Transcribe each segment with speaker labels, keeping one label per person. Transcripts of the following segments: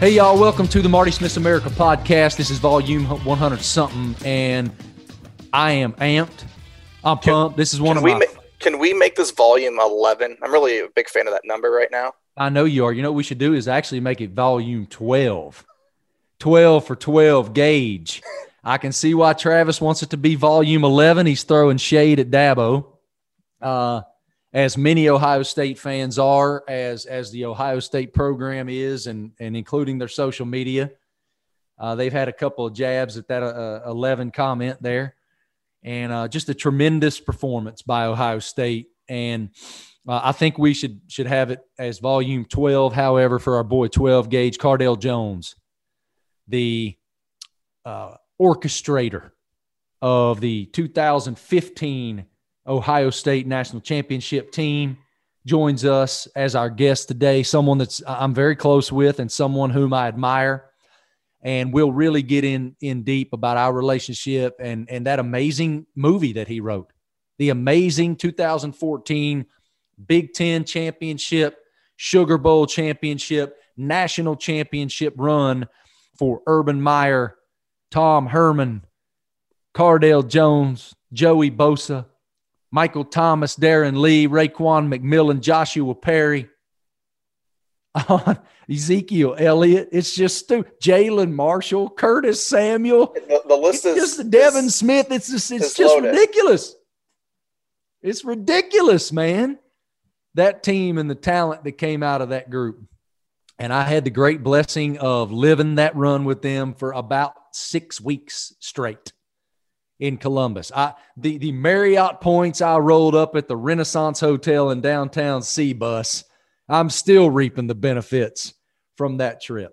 Speaker 1: Hey, y'all, welcome to the Marty Smith America podcast. This is volume 100 something, and I am amped. I'm
Speaker 2: Can-
Speaker 1: pumped. This is one of
Speaker 2: we
Speaker 1: my.
Speaker 2: ma- can we make this volume 11? I'm really a big fan of that number right now.
Speaker 1: I know you are. You know what we should do is actually make it volume 12. 12 for 12 gauge. I can see why Travis wants it to be volume 11. He's throwing shade at Dabo. Uh, as many Ohio State fans are, as as the Ohio State program is, and and including their social media, uh, they've had a couple of jabs at that uh, 11 comment there, and uh, just a tremendous performance by Ohio State. And uh, I think we should should have it as volume 12. However, for our boy 12 gauge Cardale Jones, the uh, orchestrator of the 2015 Ohio State National Championship team, joins us as our guest today. Someone that's I'm very close with and someone whom I admire. And we'll really get in in deep about our relationship and and that amazing movie that he wrote, the amazing 2014 Big Ten championship, Sugar Bowl championship, national championship run for Urban Meyer, Tom Herman, Cardale Jones, Joey Bosa, Michael Thomas, Darron Lee, Raekwon McMillan, Joshua Perry, Ezekiel Elliott. It's just stupid. Jalen Marshall, Curtis Samuel.
Speaker 2: The, the list
Speaker 1: It's
Speaker 2: is
Speaker 1: just Devin
Speaker 2: is-
Speaker 1: Smith. It's just it's just
Speaker 2: loaded.
Speaker 1: ridiculous. It's ridiculous, man. That team and the talent that came out of that group. And I had the great blessing of living that run with them for about six weeks straight in Columbus. I the the Marriott points I rolled up at the Renaissance Hotel in downtown C bus. I'm still reaping the benefits from that trip.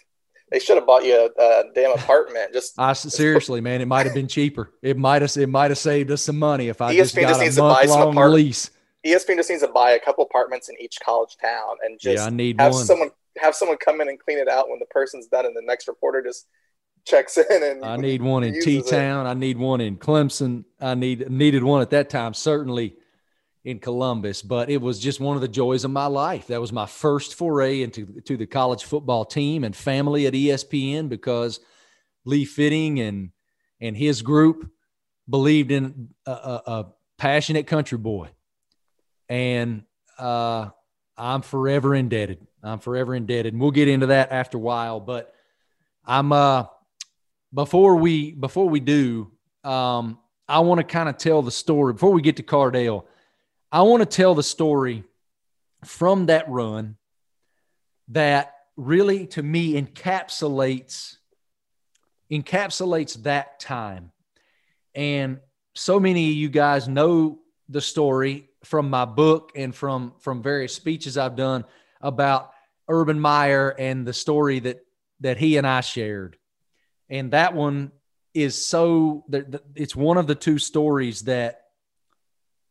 Speaker 2: they should have bought you a, a damn apartment. Just
Speaker 1: I seriously, man, it might have been cheaper. It might have it might have saved us some money if I just
Speaker 2: ESPN
Speaker 1: got
Speaker 2: just
Speaker 1: a
Speaker 2: needs to buy
Speaker 1: month
Speaker 2: some
Speaker 1: long
Speaker 2: apart-
Speaker 1: lease.
Speaker 2: ESPN just needs to buy a couple apartments in each college town and just
Speaker 1: Yeah, I need
Speaker 2: have
Speaker 1: one.
Speaker 2: someone have someone come in and clean it out when the person's done, and the next reporter just checks in and
Speaker 1: I need one in T. Town. I need one in Clemson. I need needed one at that time, certainly in Columbus. But it was just one of the joys of my life. That was my first foray into to the college football team and family at ESPN because Lee Fitting and and his group believed in a, a, a passionate country boy, and uh, I'm forever indebted. I'm forever indebted, and we'll get into that after a while. But I'm uh before we before we do, um, I want to kind of tell the story before we get to Cardale. I want to tell the story from that run that really to me encapsulates encapsulates that time. And so many of you guys know the story from my book and from from various speeches I've done about Urban Meyer and the story that that he and I shared. And that one is so it's one of the two stories that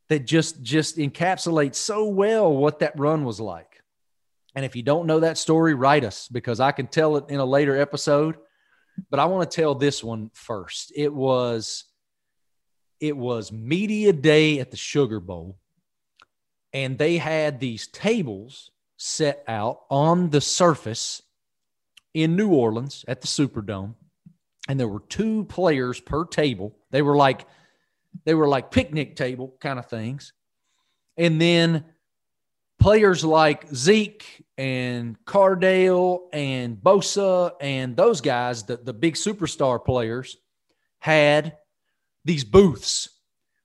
Speaker 1: that just just encapsulates so well what that run was like. And if you don't know that story, write us because I can tell it in a later episode. But I want to tell this one first. It was it was media day at the Sugar Bowl, and they had these tables set out on the surface in New Orleans at the Superdome, and there were two players per table. They were like they were like picnic table kind of things, and then players like Zeke and Cardale and Bosa and those guys, the, the big superstar players, had these booths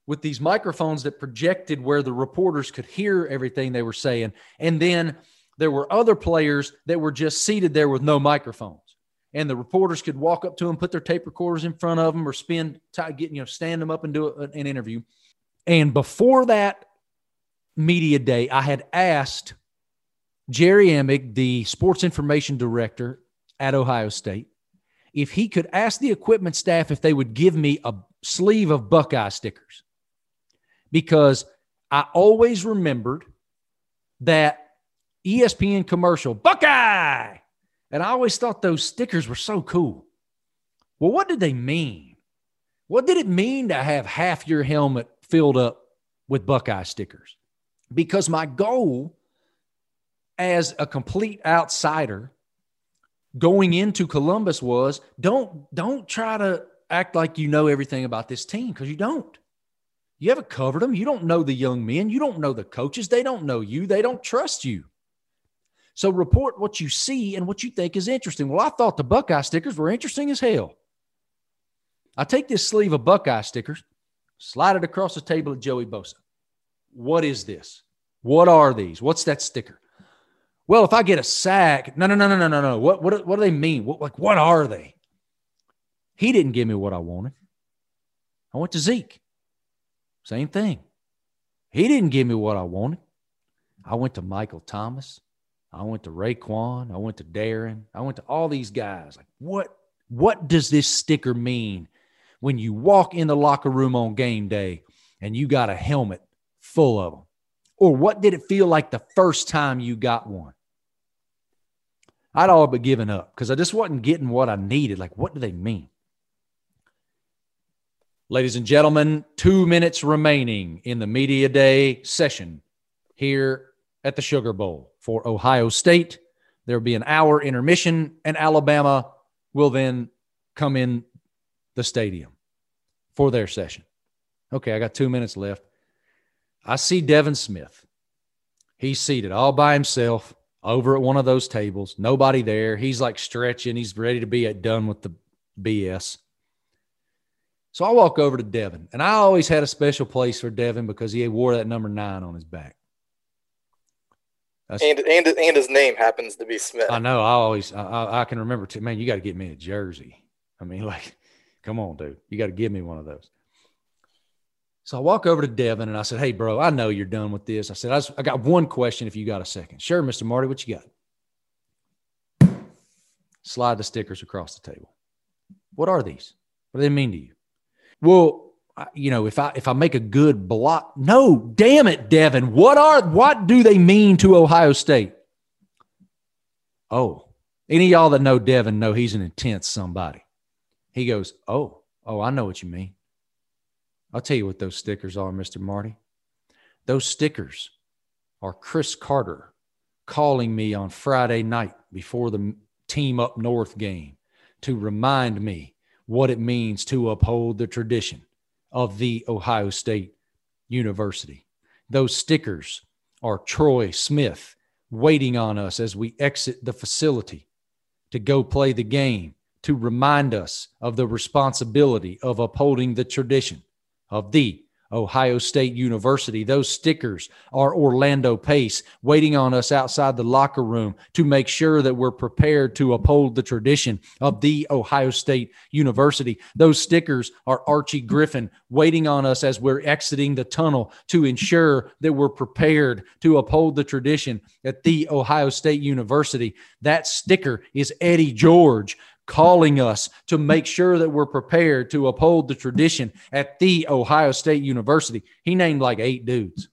Speaker 1: with these microphones that projected where the reporters could hear everything they were saying. And then there were other players that were just seated there with no microphones. And the reporters could walk up to them, put their tape recorders in front of them, or spin, tie, you know, stand them up and do a- an interview. And before that media day, I had asked Jerry Emig, the sports information director at Ohio State, if he could ask the equipment staff if they would give me a sleeve of Buckeye stickers. Because I always remembered that ESPN commercial, Buckeye. And I always thought those stickers were so cool. Well, what did they mean? What did it mean to have half your helmet filled up with Buckeye stickers? Because my goal as a complete outsider going into Columbus was don't don't try to act like you know everything about this team because you don't. You haven't covered them. You don't know the young men. You don't know the coaches. They don't know you. They don't trust you. So report what you see and what you think is interesting. Well, I thought the Buckeye stickers were interesting as hell. I take this sleeve of Buckeye stickers, slide it across the table at Joey Bosa. What is this? What are these? What's that sticker? Well, if I get a sack, no, no, no, no, no, no, no. What, what, what do they mean? What, like, what are they? He didn't give me what I wanted. I went to Zeke. Same thing. He didn't give me what I wanted. I went to Michael Thomas. I went to Raekwon. I went to Darron. I went to all these guys. Like, what, what does this sticker mean when you walk in the locker room on game day and you got a helmet full of them? Or what did it feel like the first time you got one? I'd all but given up because I just wasn't getting what I needed. Like, what do they mean? Ladies and gentlemen, two minutes remaining in the media day session here at the Sugar Bowl for Ohio State. There will be an hour intermission, and Alabama will then come in the stadium for their session. Okay, I got two minutes left. I see Devin Smith. He's seated all by himself over at one of those tables. Nobody there. He's like stretching. He's ready to be done with the BS. So I walk over to Devin, and I always had a special place for Devin because he wore that number nine on his back.
Speaker 2: And, and and his name happens to be Smith.
Speaker 1: I know. I always I, I can remember too. Man, you got to get me a jersey. I mean, like, come on, dude. You got to give me one of those. So I walk over to Devin and I said, Hey, bro, I know you're done with this. I said, I, just, I got one question if you got a second. Sure, Mr. Marty, what you got? Slide the stickers across the table. What are these? What do they mean to you? Well, you know, if I if I make a good block, no, damn it, Devin. What are what do they mean to Ohio State? Oh, any y'all that know Devin know he's an intense somebody. He goes, Oh, oh, I know what you mean. I'll tell you what those stickers are, Mr. Marty. Those stickers are Cris Carter calling me on Friday night before the team up north game to remind me what it means to uphold the tradition of the Ohio State University. Those stickers are Troy Smith waiting on us as we exit the facility to go play the game to remind us of the responsibility of upholding the tradition of the Ohio State University. Those stickers are Orlando Pace waiting on us outside the locker room to make sure that we're prepared to uphold the tradition of the Ohio State University. Those stickers are Archie Griffin waiting on us as we're exiting the tunnel to ensure that we're prepared to uphold the tradition at the Ohio State University. That sticker is Eddie George calling us to make sure that we're prepared to uphold the tradition at the Ohio State University. He named like eight dudes.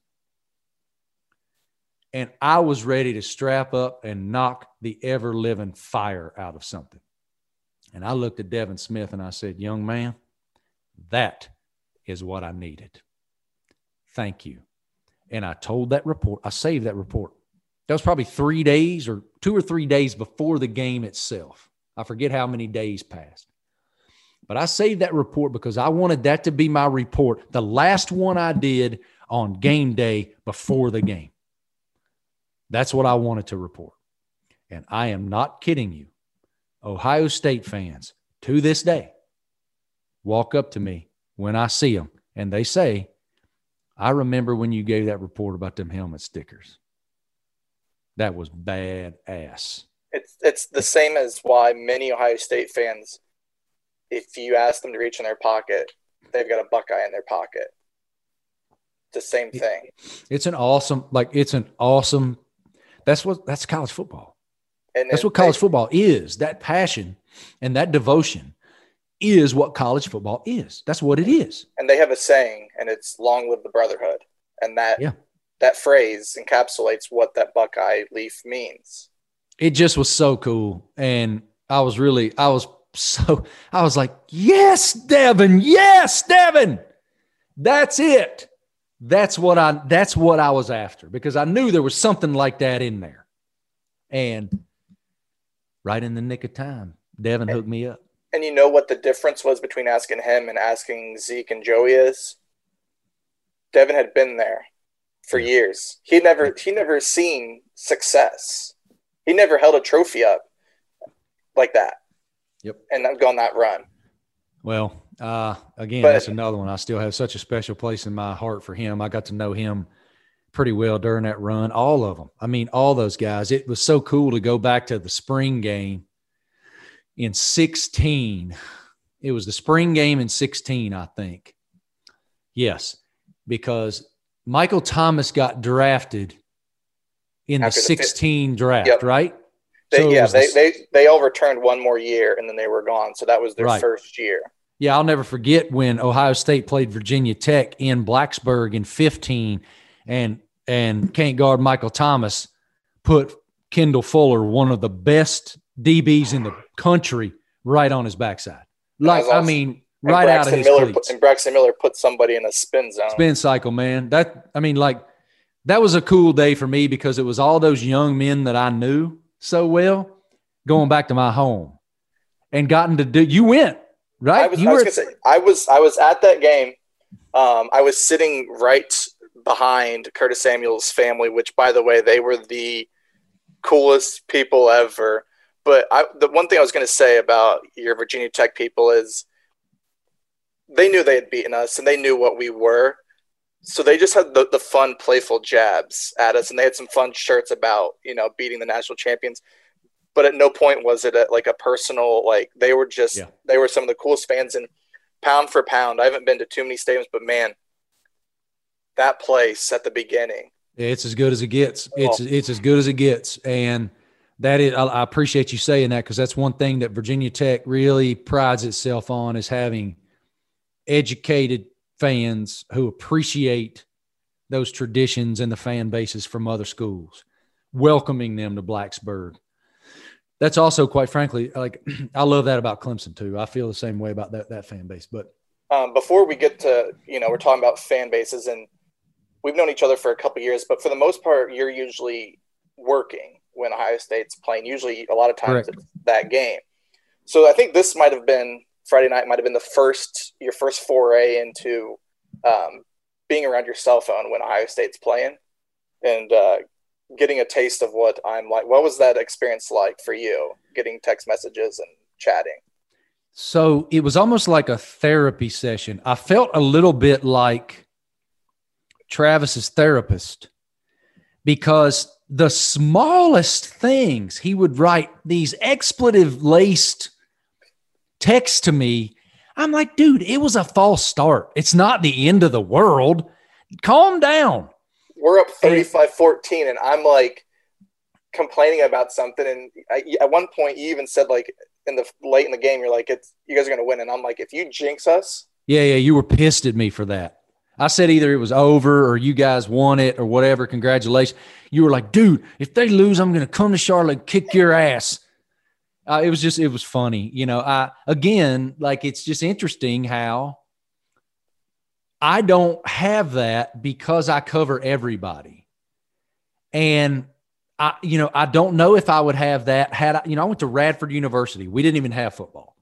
Speaker 1: And I was ready to strap up and knock the ever living fire out of something. And I looked at Devin Smith and I said, Young man, that is what I needed. Thank you. And I told that report, I saved that report. That was probably three days or two or three days before the game itself. I forget how many days passed. But I saved that report because I wanted that to be my report, the last one I did on game day before the game. That's what I wanted to report. And I am not kidding you. Ohio State fans to this day walk up to me when I see them and they say, I remember when you gave that report about them helmet stickers. That was bad ass.
Speaker 2: It's it's the same as why many Ohio State fans, if you ask them to reach in their pocket, they've got a Buckeye in their pocket. It's the same thing.
Speaker 1: It's an awesome, like it's an awesome. That's what that's college football. And that's what college they, football is. That passion and that devotion is what college football is. That's what it is.
Speaker 2: And they have a saying, and it's "Long live the brotherhood," and that yeah. that phrase encapsulates what that Buckeye leaf means
Speaker 1: it just was so cool. And I was really, I was so, I was like, yes, Devin, yes, Devin. That's it. That's what I, that's what I was after because I knew there was something like that in there. And right in the nick of time. Devin hooked me up.
Speaker 2: And you know what the difference was between asking him and asking Zeke and Joey is? Devin had been there for years. He never he never seen success. He never held a trophy up like that.
Speaker 1: Yep.
Speaker 2: And I'm going that run.
Speaker 1: Well, uh, again,
Speaker 2: But-
Speaker 1: that's another one. I still have such a special place in my heart for him. I got to know him pretty well during that run. All of them. I mean, all those guys. It was so cool to go back to the spring game in 16. It was the spring game in 16, I think. Yes, because Michael Thomas got drafted in the
Speaker 2: After the fif-
Speaker 1: 16 draft,
Speaker 2: Yep.
Speaker 1: right?
Speaker 2: They,
Speaker 1: So
Speaker 2: yeah, they,
Speaker 1: the-
Speaker 2: they they all returned one more year and then they were gone. So that was their
Speaker 1: Right.
Speaker 2: first year.
Speaker 1: Yeah, I'll never forget when Ohio State played Virginia Tech in Blacksburg in 15 and and can't guard Michael Thomas put Kendall Fuller, one of the best DBs in the country, right on his backside. Like
Speaker 2: was
Speaker 1: I mean, right out of his
Speaker 2: Miller
Speaker 1: cleats.
Speaker 2: and Braxton Miller put somebody in a spin zone.
Speaker 1: Spin cycle, man. That I mean, like that was a cool day for me because it was all those young men that I knew so well going back to my home and gotten to do. You went right.
Speaker 2: I was,
Speaker 1: you
Speaker 2: I was
Speaker 1: were
Speaker 2: say I was I was at that game. Um, I was sitting right behind Curtis Samuel's family, which by the way, they were the coolest people ever. But I, the one thing I was going to say about your Virginia Tech people is they knew they had beaten us and they knew what we were. So they just had the, the fun, playful jabs at us, and they had some fun shirts about you know beating the national champions. But at no point was it a, like a personal like they were just
Speaker 1: Yeah.
Speaker 2: they were some of the coolest fans and pound for pound. I haven't been to too many stadiums, but man, that place at the beginning.
Speaker 1: It's as good as it gets. Oh. It's
Speaker 2: Oh.
Speaker 1: it's as good as it gets, and that is. I, I appreciate you saying that because that's one thing that Virginia Tech really prides itself on is having educated fans who appreciate those traditions and the fan bases from other schools, welcoming them to Blacksburg. That's also, quite frankly, like I love that about Clemson too. I feel the same way about that that fan base. But
Speaker 2: Um, before we get to you know we're talking about fan bases and we've known each other for a couple years, but for the most part, you're usually working when Ohio State's playing. Usually, a lot of times
Speaker 1: Correct.
Speaker 2: it's that game. So I think this might have been Friday night. Might have been the first your first foray into um, being around your cell phone when Ohio State's playing and uh, getting a taste of what I'm like. What was that experience like for you? Getting text messages and chatting.
Speaker 1: So it was almost like a therapy session. I felt a little bit like Travis's therapist because the smallest things he would write these expletive laced texts to me. I'm like, dude, it was a false start. It's not the end of the world. Calm down.
Speaker 2: we're up 35 14 and i'm like complaining about something and I, at one point you even said like in the late in the game you're like it's you guys are going to win and i'm like if you jinx us
Speaker 1: Yeah, yeah, you were pissed at me for that. I said either it was over or you guys won it or whatever. Congratulations. You were like, dude, if they lose, I'm going to come to Charlotte and kick your ass. Uh, it was just, it was funny. You know, I, again, like it's just interesting how I don't have that because I cover everybody. And I, you know, I don't know if I would have that had I, you know, I went to Radford University. We didn't even have football,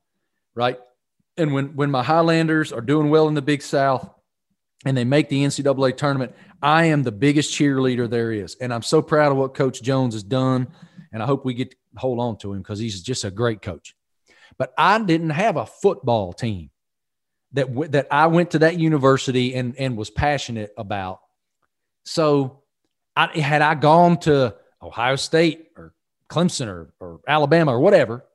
Speaker 1: right? And when when my Highlanders are doing well in the Big South and they make the NCAA tournament, I am the biggest cheerleader there is, and I'm so proud of what Coach Jones has done, and I hope we get to hold on to him because he's just a great coach. But I didn't have a football team that w- that I went to that university and and was passionate about. So, I, had I gone to Ohio State or Clemson or, or Alabama or whatever,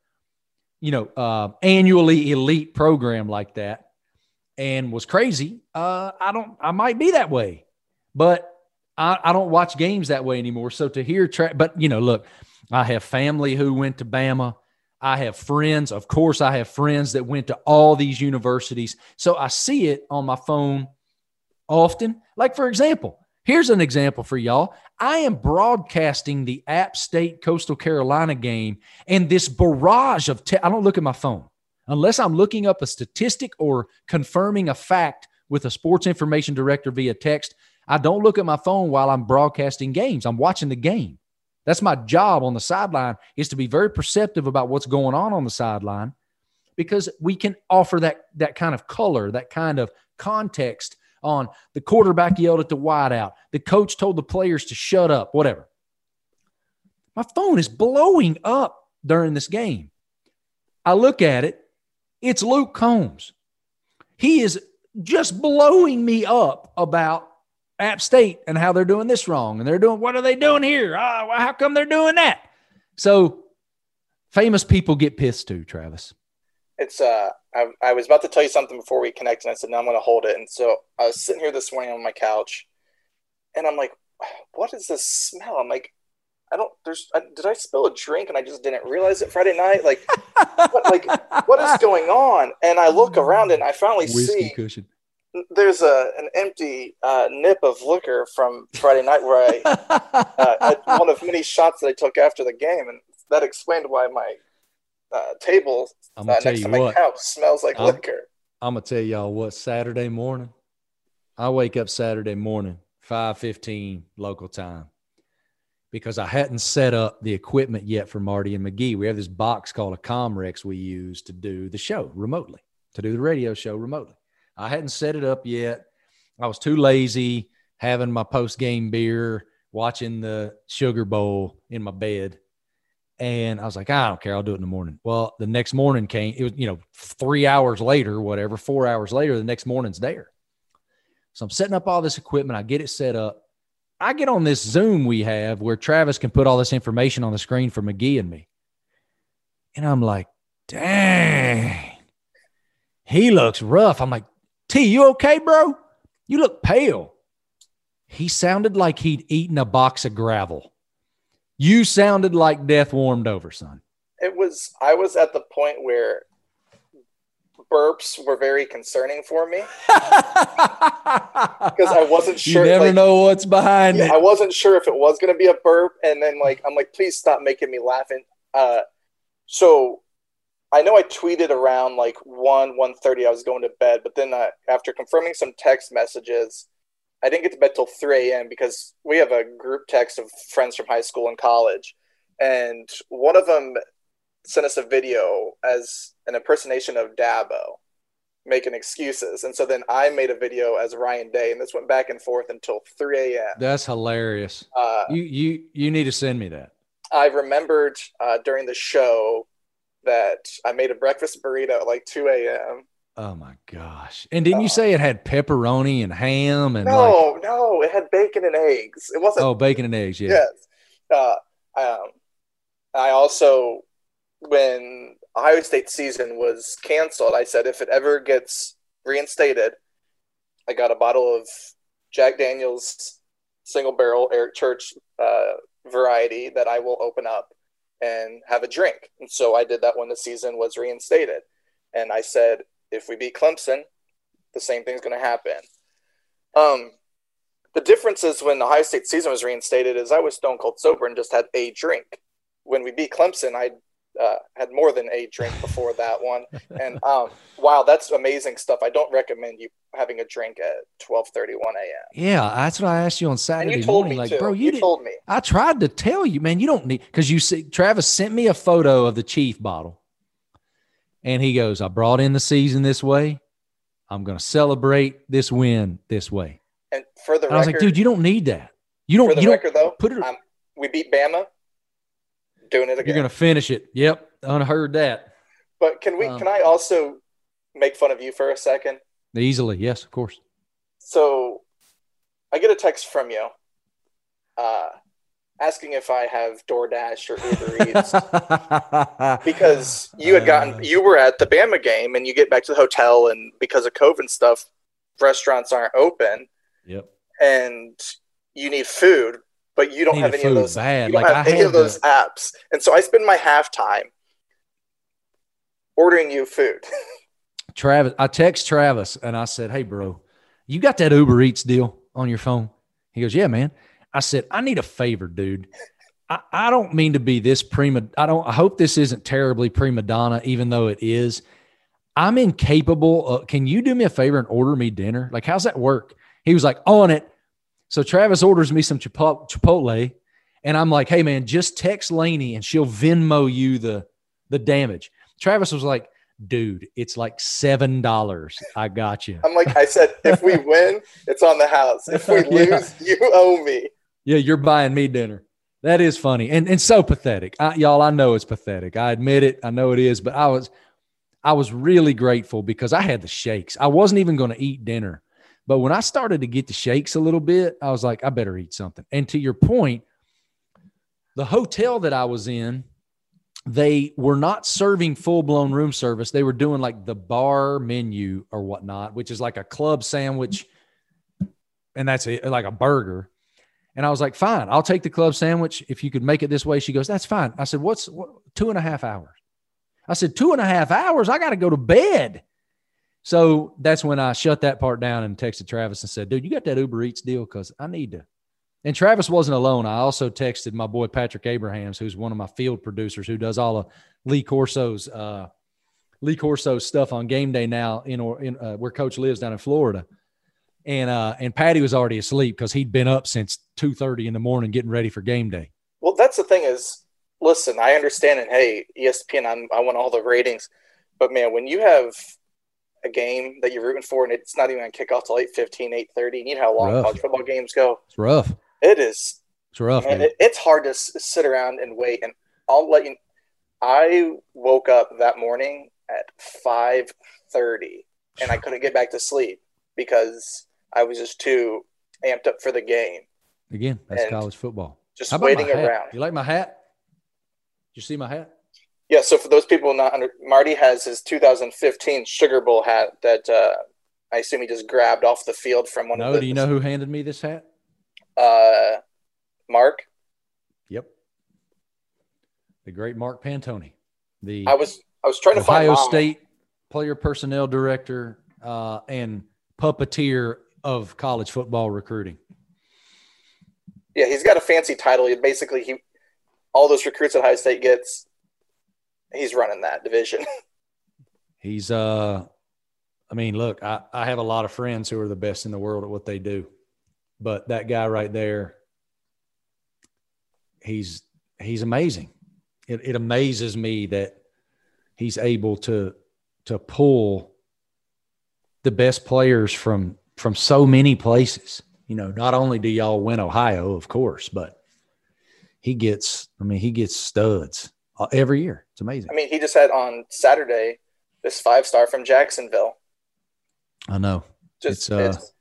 Speaker 1: you know, uh, annually elite program like that, and was crazy, uh, I don't, I might be that way, but I, I don't watch games that way anymore. So to hear, tra- but you know, look, I have family who went to Bama. I have friends, of course, I have friends that went to all these universities. So I see it on my phone often. Like, for example, here's an example for y'all. I am broadcasting the App State Coastal Carolina game, and this barrage of, te- I don't look at my phone unless I'm looking up a statistic or confirming a fact with a sports information director via text. I don't look at my phone while I'm broadcasting games. I'm watching the game. That's my job on the sideline is to be very perceptive about what's going on on the sideline because we can offer that that kind of color, that kind of context on the quarterback yelled at the wideout, the coach told the players to shut up, whatever. My phone is blowing up during this game. I look at it, it's Luke Combs. He is just blowing me up about App State and how they're doing this wrong. And they're doing, what are they doing here? Ah, well, how come they're doing that? So famous people get pissed too, Travis.
Speaker 2: It's, uh, I, I was about to tell you something before we connect, and I said, no, I'm going to hold it. And so I was sitting here this morning on my couch, and I'm like, what is this smell? I'm like, I don't. There's. I, did I spill a drink and I just didn't realize it Friday night? Like, what, like what is going on? And I look around and I finally Whiskey see cushion. There's a an empty uh, nip of liquor from Friday night where I uh, had one of many shots that I took after the game, and that explained why my uh, table uh, next to my what, couch smells like
Speaker 1: I'm,
Speaker 2: liquor.
Speaker 1: I'm gonna tell y'all what. Saturday morning, I wake up Saturday morning, five fifteen local time because I hadn't set up the equipment yet for Marty and McGee. We have this box called a Comrex we use to do the show remotely, to do the radio show remotely. I hadn't set it up yet. I was too lazy having my post game beer, watching the Sugar Bowl in my bed. And I was like, I don't care. I'll do it in the morning. Well, the next morning came, it was, you know, three hours later, whatever, four hours later, the next morning's there. So I'm setting up all this equipment. I get it set up. I get on this Zoom we have where Travis can put all this information on the screen for McGee and me. And I'm like, dang, he looks rough. I'm like, T, you okay, bro? You look pale. He sounded like he'd eaten a box of gravel. You sounded like death warmed over, son.
Speaker 2: It was, I was at the point where burps were very concerning for me because I wasn't sure.
Speaker 1: You never like, know what's behind yeah, it.
Speaker 2: I wasn't sure if it was going to be a burp, and then like I'm like, please stop making me laughing. Uh, so I know I tweeted around like one one thirty. I was going to bed, but then uh, after confirming some text messages, I didn't get to bed till three a.m. because we have a group text of friends from high school and college, and one of them sent us a video as an impersonation of Dabo making excuses. And so then I made a video as Ryan Day, and this went back and forth until 3 a.m.
Speaker 1: That's hilarious. Uh, you you you need to send me that.
Speaker 2: I remembered uh, during the show that I made a breakfast burrito at like 2 a.m.
Speaker 1: Oh my gosh! And didn't uh, you say it had pepperoni and ham and?
Speaker 2: No, like... no, it had bacon and eggs. It wasn't.
Speaker 1: Oh, bacon and eggs. Yeah.
Speaker 2: Yes. Uh, um, I also when Ohio State season was canceled, I said if it ever gets reinstated, I got a bottle of Jack Daniels single barrel Eric Church uh, variety that I will open up and have a drink. And so I did that when the season was reinstated. And I said, if we beat Clemson, the same thing's going to happen. Um, the difference is when the Ohio State season was reinstated is I was stone cold sober and just had a drink. When we beat Clemson, I uh, had more than a drink before that one. And um, wow, that's amazing stuff. I don't recommend you having a drink at twelve thirty one a.m.
Speaker 1: Yeah, that's what I asked you on Saturday you morning. like,
Speaker 2: too.
Speaker 1: bro, you,
Speaker 2: you told me.
Speaker 1: I tried to tell you, man. You don't need because you see, Travis sent me a photo of the Chief bottle, and he goes, "I brought in the season this way. I'm going to celebrate this win this way."
Speaker 2: And for the
Speaker 1: and
Speaker 2: record, I
Speaker 1: was like, dude, you don't need that. You don't.
Speaker 2: For the
Speaker 1: you
Speaker 2: record,
Speaker 1: don't
Speaker 2: though, put it. Um, we beat Bama doing it again.
Speaker 1: You're going to finish it. Yep, unheard that.
Speaker 2: But can we? Um, can I also make fun of you for a second?
Speaker 1: Easily, yes, of course.
Speaker 2: So, I get a text from you, uh, asking if I have DoorDash or Uber Eats because you had gotten uh. you were at the Bama game and you get back to the hotel and because of COVID stuff, restaurants aren't open.
Speaker 1: Yep.
Speaker 2: And you need food but you don't have any of those.
Speaker 1: Bad.
Speaker 2: You don't like have I any of those apps, and so I spend my halftime ordering you food.
Speaker 1: Travis, I text Travis and I said, "Hey, bro, you got that Uber Eats deal on your phone?" He goes, "Yeah, man." I said, "I need a favor, dude." I, I don't mean to be this prima. I don't. I hope this isn't terribly prima donna, even though it is. I'm incapable. Of, can you do me a favor and order me dinner? Like, how's that work? He was like, on it. So Travis orders me some Chipotle, And I'm like, hey man, just text Laney and she'll Venmo you the the damage. Travis was like, dude, it's like seven dollars. I got you.
Speaker 2: I'm like, I said, if we win, it's on the house. If we lose, yeah. you owe me.
Speaker 1: Yeah, you're buying me dinner. That is funny and, and so pathetic. I, y'all, I know it's pathetic. I admit it. I know it is, but I was I was really grateful because I had the shakes. I wasn't even going to eat dinner. But when I started to get the shakes a little bit, I was like, I better eat something. And to your point, the hotel that I was in, they were not serving full blown room service. They were doing like the bar menu or whatnot, which is like a club sandwich, and that's a, like a burger. And I was like, fine, I'll take the club sandwich if you could make it this way. She goes, that's fine. I said, what's what, two and a half hours? I said, two and a half hours. I got to go to bed. So that's when I shut that part down and texted Travis and said, dude, you got that Uber Eats deal? Because I need to and Travis wasn't alone. I also texted my boy Patrick Abrahams, who's one of my field producers, who does all of Lee Corso's uh, Lee Corso's stuff on game day now in, in uh, where Coach lives down in Florida. And uh, and Patty was already asleep because he'd been up since two thirty in the morning getting ready for game day.
Speaker 2: Well, that's the thing is, listen, I understand, and hey, ESPN, I'm, I want all the ratings, but man, when you have a game that you're rooting for and it's not even going to kick off till 8 15 8 30 you know how long rough. college football games go
Speaker 1: it's rough
Speaker 2: it is.
Speaker 1: It's rough.
Speaker 2: And it, it's hard to sit around and wait. And I'll let you. I woke up that morning at five thirty, and I couldn't get back to sleep because I was just too amped up for the game.
Speaker 1: Again, that's and college football.
Speaker 2: Just waiting around.
Speaker 1: You like my hat? Did you see my hat?
Speaker 2: Yeah. So for those people not under, Marty has his 2015 Sugar Bowl hat that uh, I assume he just grabbed off the field from one
Speaker 1: no,
Speaker 2: of the.
Speaker 1: No, do you know who handed me this hat?
Speaker 2: uh, Mark.
Speaker 1: Yep. The great Mark Pantoni. The
Speaker 2: I was I was trying to
Speaker 1: Ohio
Speaker 2: find
Speaker 1: State player personnel director uh, and puppeteer of college football recruiting.
Speaker 2: Yeah, he's got a fancy title. He basically he all those recruits that Ohio State gets, he's running that division.
Speaker 1: he's uh I mean, look, I, I have a lot of friends who are the best in the world at what they do. But that guy right there, he's he's amazing. It, it amazes me that he's able to to pull the best players from from so many places. You know, not only do y'all win Ohio, of course, but he gets. I mean, he gets studs uh, every year. It's amazing.
Speaker 2: I mean, he just had on Saturday this five star from Jacksonville.
Speaker 1: I know.
Speaker 2: Just it's, uh, it's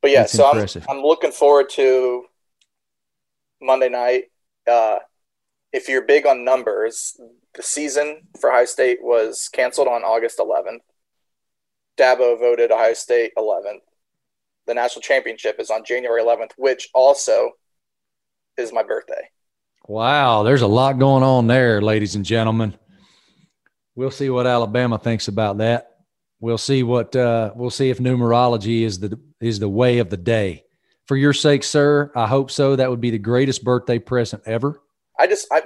Speaker 2: but yeah, That's so I'm, I'm looking forward to Monday night. Uh, if you're big on numbers, the season for Ohio State was canceled on August 11th. Dabo voted Ohio State 11th. The national championship is on January 11th, which also is my birthday.
Speaker 1: Wow, there's a lot going on there, ladies and gentlemen. We'll see what Alabama thinks about that we'll see what uh, we'll see if numerology is the is the way of the day. For your sake, sir, I hope so. That would be the greatest birthday present ever.
Speaker 2: I just I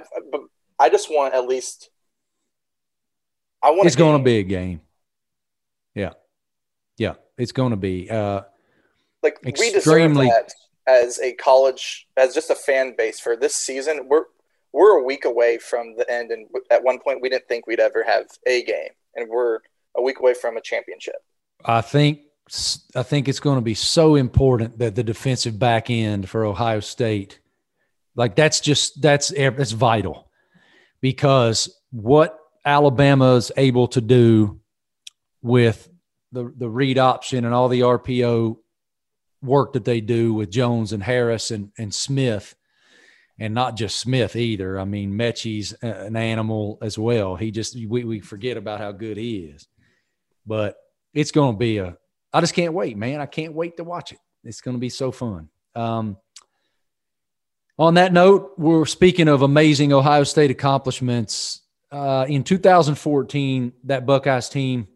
Speaker 2: I just want at least I want.
Speaker 1: It's going to be a game. Yeah, yeah, it's going to be. Uh,
Speaker 2: like extremely... we deserve that as a college, as just a fan base for this season. We're we're a week away from the end, and at one point we didn't think we'd ever have a game, and we're a week away from a championship.
Speaker 1: I think I think it's going to be so important that the defensive back end for Ohio State, like that's just that's that's vital, because what Alabama is able to do with the the read option and all the RPO work that they do with Jones and Harris and and Smith, and not just Smith either. I mean, Metchie's an animal as well. He just we we forget about how good he is but it's going to be a, I just can't wait, man. I can't wait to watch it. It's going to be so fun. Um, on that note, we're speaking of amazing Ohio State accomplishments. Uh, in 2014, that Buckeyes team,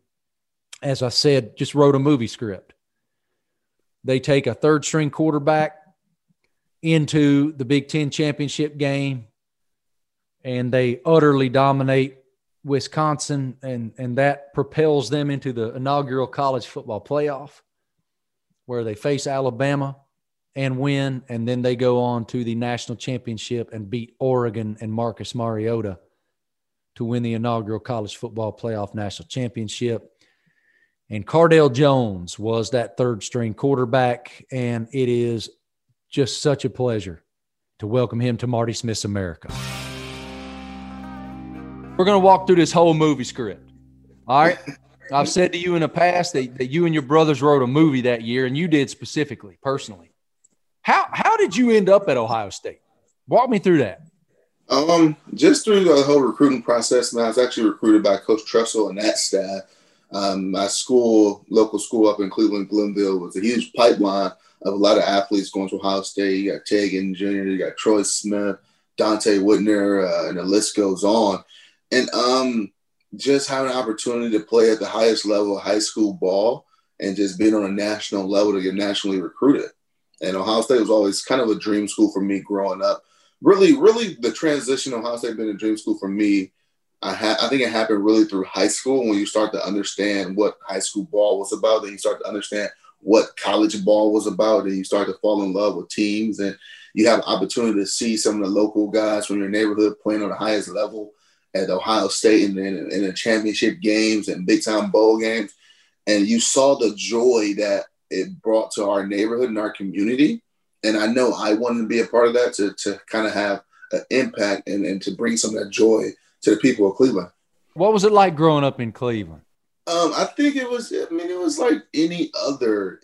Speaker 1: as I said, just wrote a movie script. They take a third string quarterback into the Big Ten championship game and they utterly dominate Wisconsin, and and that propels them into the inaugural college football playoff, where they face Alabama, and win. And then they go on to the national championship and beat Oregon and Marcus Mariota to win the inaugural college football playoff national championship. And Cardale Jones was that third string quarterback. And it is just such a pleasure to welcome him to Marty Smith's America. We're going to walk through this whole movie script. All right. I've said to you in the past that, that you and your brothers wrote a movie that year, and you did specifically, personally. How how did you end up at Ohio State? Walk me through that.
Speaker 3: Um, just through the whole recruiting process, man, I was actually recruited by Coach Tressel and that staff. Um, my school, local school up in Cleveland, Glenville, was a huge pipeline of a lot of athletes going to Ohio State. You got Ted Ginn Jr., you got Troy Smith, Donte Whitner, uh, and the list goes on. And um, just having an opportunity to play at the highest level of high school ball and just being on a national level to get nationally recruited. And Ohio State was always kind of a dream school for me growing up. Really, really, the transition Ohio State been a dream school for me. I, ha- I think it happened really through high school when you start to understand what high school ball was about. Then you start to understand what college ball was about, and you start to fall in love with teams. And you have opportunity to see some of the local guys from your neighborhood playing on the highest level at Ohio State and in, in the championship games and big time bowl games. And you saw the joy that it brought to our neighborhood and our community. And I know I wanted to be a part of that to, to kind of have an impact and, and to bring some of that joy to the people of Cleveland.
Speaker 1: What was it like growing up in Cleveland?
Speaker 3: Um, I think it was, I mean, it was like any other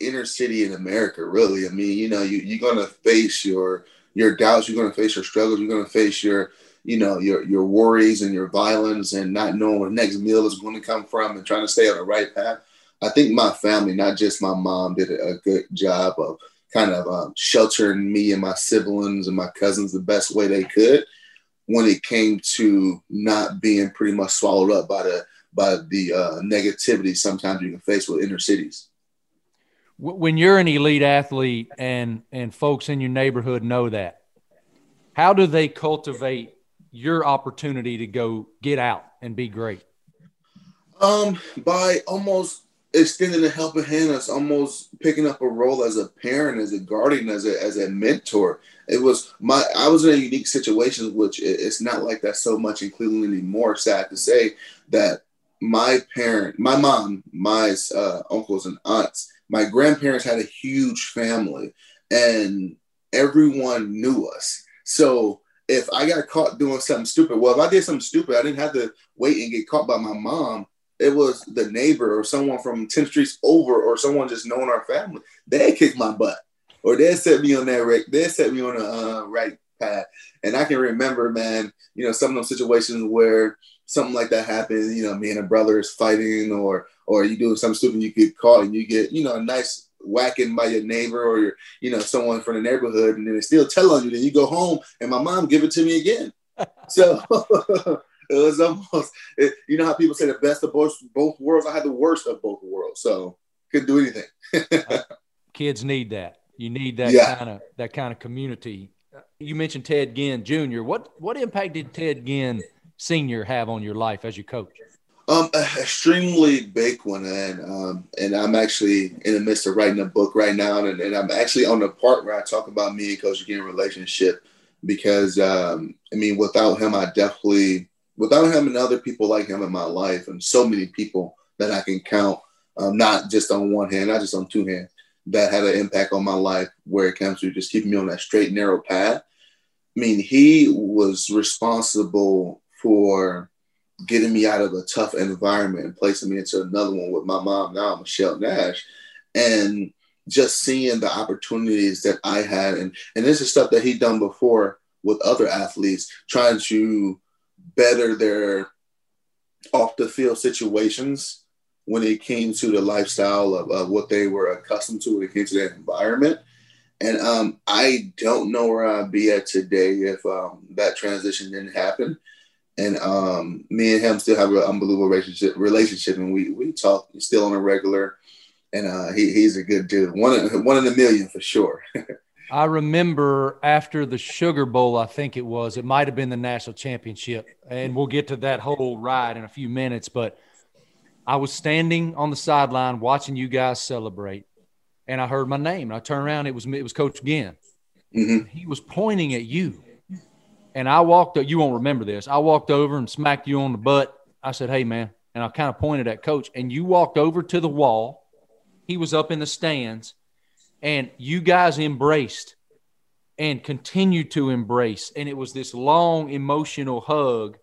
Speaker 3: inner city in America, really. I mean, you know, you, you're going to face your, your doubts, you're going to face your struggles, you're going to face your, you know your your worries and your violence and not knowing where the next meal is going to come from and trying to stay on the right path. I think my family, not just my mom, did a good job of kind of um, sheltering me and my siblings and my cousins the best way they could when it came to not being pretty much swallowed up by the by the uh, negativity sometimes you can face with inner cities.
Speaker 1: When you're an elite athlete and and folks in your neighborhood know that, how do they cultivate your opportunity to go get out and be great?
Speaker 3: Um, by almost extending a helping hand, it's almost picking up a role as a parent, as a guardian, as a as a mentor. It was my I was in a unique situation, which it's not like that so much in Cleveland anymore. Sad to say that my parent, my mom, my uh, uncles and aunts, my grandparents had a huge family, and everyone knew us. So if I got caught doing something stupid, well, if I did something stupid, I didn't have to wait and get caught by my mom. It was the neighbor or someone from 10 streets over or someone just knowing our family. They kicked my butt or they set me on that right. They set me on the uh, right path. And I can remember, man, you know, some of those situations where something like that happens, you know, me and a brother is fighting or, or you doing something stupid, you get caught and you get, you know, a nice whacking by your neighbor or your, you know, someone from the neighborhood, and then they still tell on you. Then you go home, and my mom give it to me again. so it was almost, it, you know, how people say the best of both both worlds. I had the worst of both worlds, so couldn't do anything.
Speaker 1: Kids need that. You need that yeah. kind of that kind of community. You mentioned Ted Ginn Jr. What what impact did Ted Ginn Sr. have on your life as your coach?
Speaker 3: Um, extremely big one, and um, and I'm actually in the midst of writing a book right now, and, and I'm actually on the part where I talk about me and Coach Ginn relationship because um, I mean, without him, I definitely without having other people like him in my life, and so many people that I can count, um, not just on one hand, not just on two hands, that had an impact on my life where it comes to just keeping me on that straight narrow path. I mean, he was responsible for getting me out of a tough environment and placing me into another one with my mom now, Michelle Nash, and just seeing the opportunities that I had, and and this is stuff that he'd done before with other athletes, trying to better their off the field situations when it came to the lifestyle of, of what they were accustomed to when it came to that environment. And um, I don't know where I'd be at today if um, that transition didn't happen and um, me and him still have an unbelievable relationship. Relationship, and we we talk still on a regular. And uh, he, he's a good dude. One one in a million for sure.
Speaker 1: I remember after the Sugar Bowl, I think it was. It might have been the national championship, and we'll get to that whole ride in a few minutes. But I was standing on the sideline watching you guys celebrate, and I heard my name. And I turned around. It was me, it was Coach Ginn.
Speaker 3: Mhm.
Speaker 1: He was pointing at you, and I walked. up, You won't remember this. I walked over and smacked you on the butt. I said, "Hey, man," and I kind of pointed at Coach. And you walked over to the wall. He was up in the stands, and you guys embraced and continued to embrace. And it was this long emotional hug.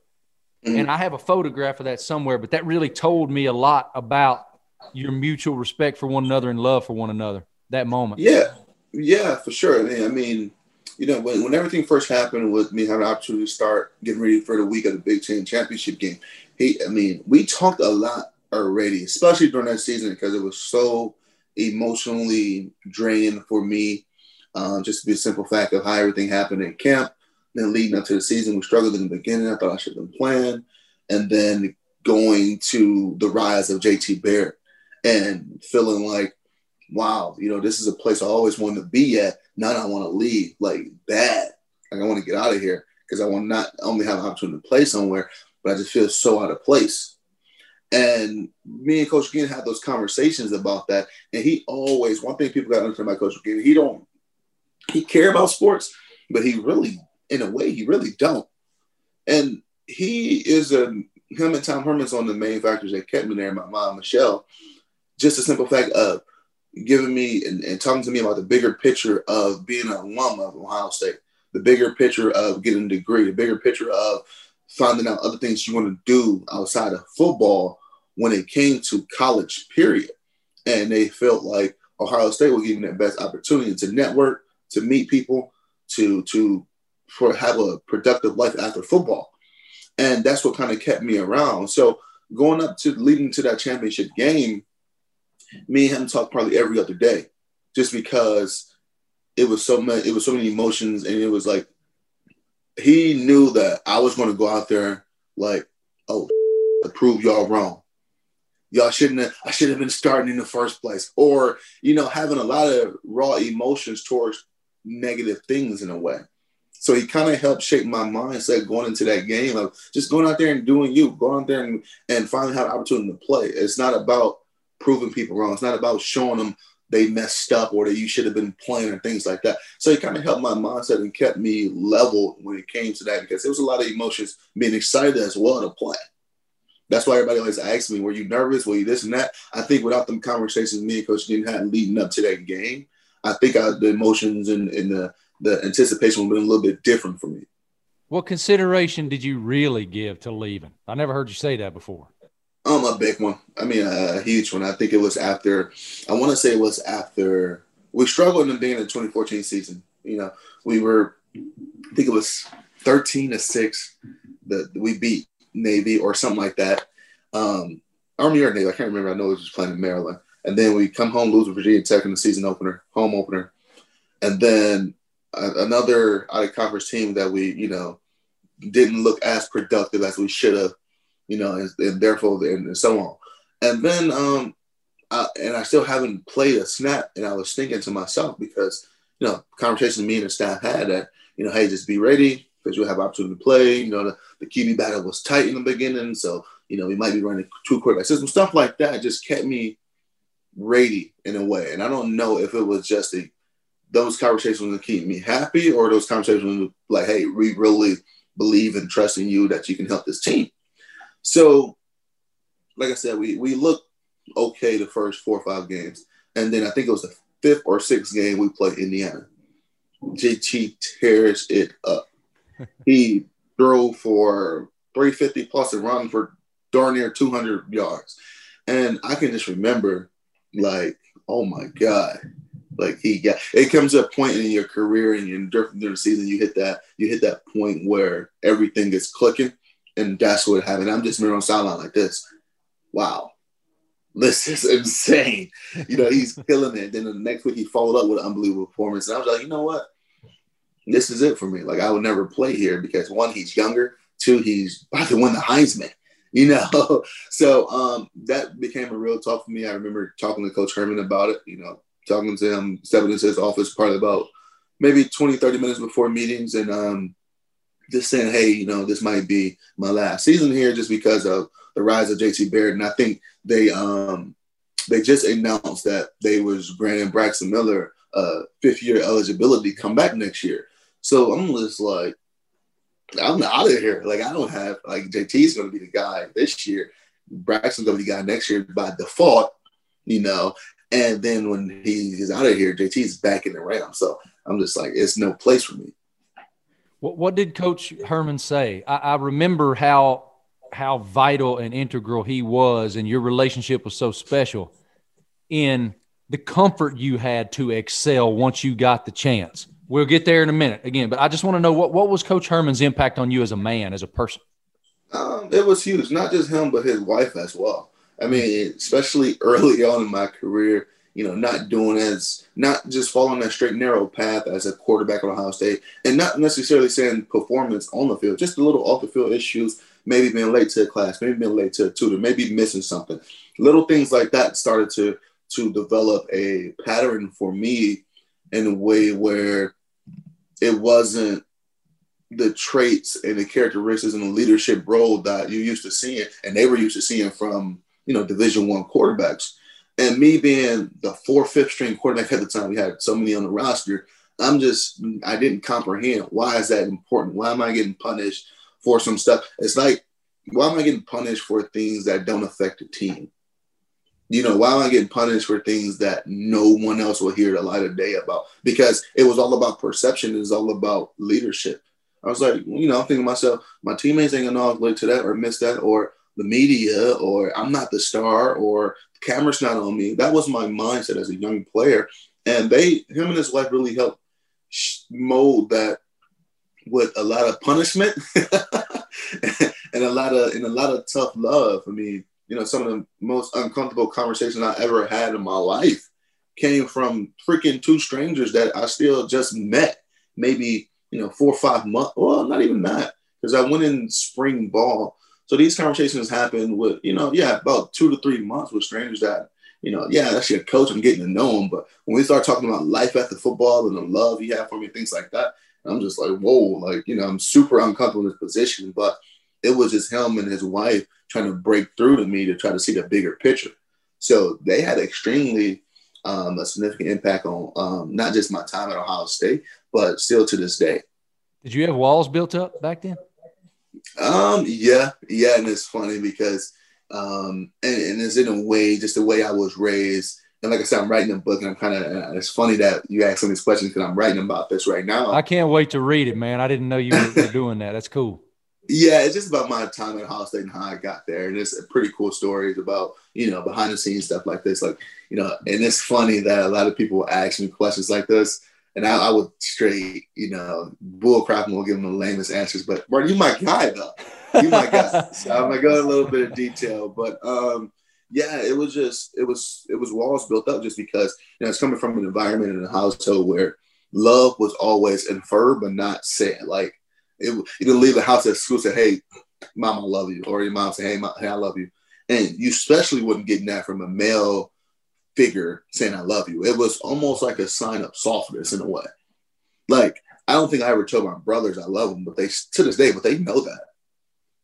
Speaker 1: And I have a photograph of that somewhere, but that really told me a lot about your mutual respect for one another and love for one another. That moment.
Speaker 3: Yeah, yeah, for sure. I mean, I mean, you know, when, when everything first happened with me having opportunity to start getting ready for the week of the Big Ten championship game, he, I mean, we talked a lot already, especially during that season because it was so emotionally draining for me. Um, just to be a simple fact of how everything happened in camp. Then leading up to the season, we struggled in the beginning. I thought I should have been playing, and then going to the rise of JT Barrett and feeling like wow, you know, this is a place I always wanted to be at. Now I want to leave like bad. Like I want to get out of here because I want not only have an opportunity to play somewhere, but I just feel so out of place. And me and Coach Ginn had those conversations about that. And he always, one thing people got to understand about Coach Ginn, he don't, he care about sports, but he really, in a way, he really don't. And he is a, him and Tom Herman's on the main factors that kept me there. My mom, Michelle, just a simple fact of giving me and, and talking to me about the bigger picture of being an alum of Ohio State, the bigger picture of getting a degree, the bigger picture of finding out other things you want to do outside of football when it came to college, period. And they felt like Ohio State was giving them the best opportunity to network, to meet people, to to for have a productive life after football. And that's what kind of kept me around. So going up to leading to that championship game, me and him talked probably every other day, just because it was so much, it was so many emotions, and it was like he knew that I was going to go out there like, oh, to prove y'all wrong. Y'all shouldn't have, I should have been starting in the first place. Or, you know, having a lot of raw emotions towards negative things in a way. So he kind of helped shape my mindset going into that game of just going out there and doing you, going out there and, and finally have an opportunity to play. It's not about proving people wrong. It's not about showing them they messed up or that you should have been playing or things like that. So it kind of helped my mindset and kept me level when it came to that because there was a lot of emotions being excited as well to play. That's why everybody always asks me, were you nervous? Were you this and that? I think without them conversations me and Coach Ginn had leading up to that game, I think I, the emotions and, and the, the anticipation would have been a little bit different for me.
Speaker 1: What consideration did you really give to leaving? I never heard you say that before.
Speaker 3: Um, a big one. I mean, a huge one. I think it was after. I want to say it was after we struggled in the beginning of the 2014 season. You know, we were. I think it was 13 to six that we beat Navy or something like that. Um, Army or Navy, I can't remember. I know it was just playing in Maryland, and then we come home lose with Virginia Tech in the season opener, home opener, and then another out of conference team that we, you know, didn't look as productive as we should have you know, and, and therefore, and, and, so on. And then, um, I, and I still haven't played a snap, and I was thinking to myself because, you know, conversations me and the staff had that, you know, hey, just be ready because you'll have opportunity to play. You know, the, the QB battle was tight in the beginning, so you know we might be running two quarterback system, stuff like that. Just kept me ready in a way, and I don't know if it was just a those conversations to keep me happy or those conversations like, hey, we really believe and trust in you that you can help this team. So, like I said, we we looked okay the first four or five games, and then I think it was the fifth or sixth game we played Indiana. JT tears it up. he threw for 350 plus and run for darn near 200 yards, and I can just remember, like, oh my god, like he got. It comes to a point in your career and in during the season, you hit that you hit that point where everything is clicking and that's what happened. I'm just on sideline like this. Wow, this is insane. You know, he's killing it. Then the next week he followed up with an unbelievable performance, and I was like, you know what? This is it for me. Like I would never play here because one, he's younger. Two, he's about to win the Heisman. You know, so um, that became a real talk for me. I remember talking to Coach Herman about it. You know, talking to him, stepping into his office probably about maybe 20, 30 minutes before meetings, and um, just saying, hey, you know, this might be my last season here just because of the rise of JT Barrett. And I think they um they just announced that they was granting Braxton Miller uh, fifth year eligibility come back next year. So I'm just like, I'm out of here. Like I don't have like JT's to be the guy this year. Braxton's to be the guy next year by default, you know. And then when he's out of here, JT's back in the Rams. So I'm just like, it's no place for me.
Speaker 1: What, what did Coach Herman say? I, I remember how how vital and integral he was, and your relationship was so special in the comfort you had to excel once you got the chance. We'll get there in a minute again, but I just want to know what, what was Coach Herman's impact on you as a man, as a person?
Speaker 3: Um, it was huge, not just him, but his wife as well. I mean, especially early on in my career, you know, not doing as, not just following that straight narrow path as a quarterback at Ohio State, and not necessarily saying performance on the field, just a little off the field issues, maybe being late to a class, maybe being late to a tutor, maybe missing something. Little things like that started to to develop a pattern for me in a way where it wasn't the traits and the characteristics and the leadership role that you used to seeing and they were used to seeing from you know division one quarterbacks and me being the fourth fifth string quarterback at the time we had so many on the roster i'm just i didn't comprehend why is that important why am i getting punished for some stuff it's like why am i getting punished for things that don't affect the team you know, why am I getting punished for things that no one else will hear the light of day about? Because it was all about perception, it was all about leadership. I was like, you know, I'm thinking to myself, my teammates ain't gonna relate to that or miss that, or the media, or I'm not the star, or the camera's not on me. That was my mindset as a young player. And they, him and his wife really helped mold that with a lot of punishment and a lot of and a lot of tough love. I mean, you know, some of the most uncomfortable conversations I ever had in my life came from freaking two strangers that I still just met maybe, you know, four or five months. Well, not even that, because I went in spring ball. So these conversations happen with, you know, yeah, about two to three months with strangers that, you know, yeah, that's your coach. I'm getting to know him. But when we start talking about life after football and the love he had for me, things like that, I'm just like, whoa, like, you know, I'm super uncomfortable in this position. But it was just him and his wife trying to break through to me to try to see the bigger picture. So they had extremely um, a significant impact on um, not just my time at Ohio State, but still to this day.
Speaker 1: Did you have walls built up back then?
Speaker 3: Um, yeah, yeah, and it's funny because, um, and, and it's in a way just the way I was raised. And like I said, I'm writing a book, and I'm kind of. It's funny that you ask some of these questions because I'm writing about this right now.
Speaker 1: I can't wait to read it, man. I didn't know you were doing that. That's cool.
Speaker 3: Yeah, it's just about my time at Ohio State and how I got there, and it's a pretty cool stories about you know behind the scenes stuff like this. Like you know, and it's funny that a lot of people ask me questions like this, and I, I would straight you know bull crap and we'll give them the lamest answers. But bro, you my guy though, you my guy. so I'm gonna go a little bit of detail, but um, yeah, it was just it was it was walls built up just because you know it's coming from an environment in a household where love was always inferred but not said. Like it, you didn't leave the house at school say, "Hey, mom, I love you," or your mom say, "Hey, mom, hey, I love you," and you especially wouldn't get that from a male figure saying, "I love you." It was almost like a sign of softness in a way. Like I don't think I ever told my brothers I love them, but they to this day, but they know that.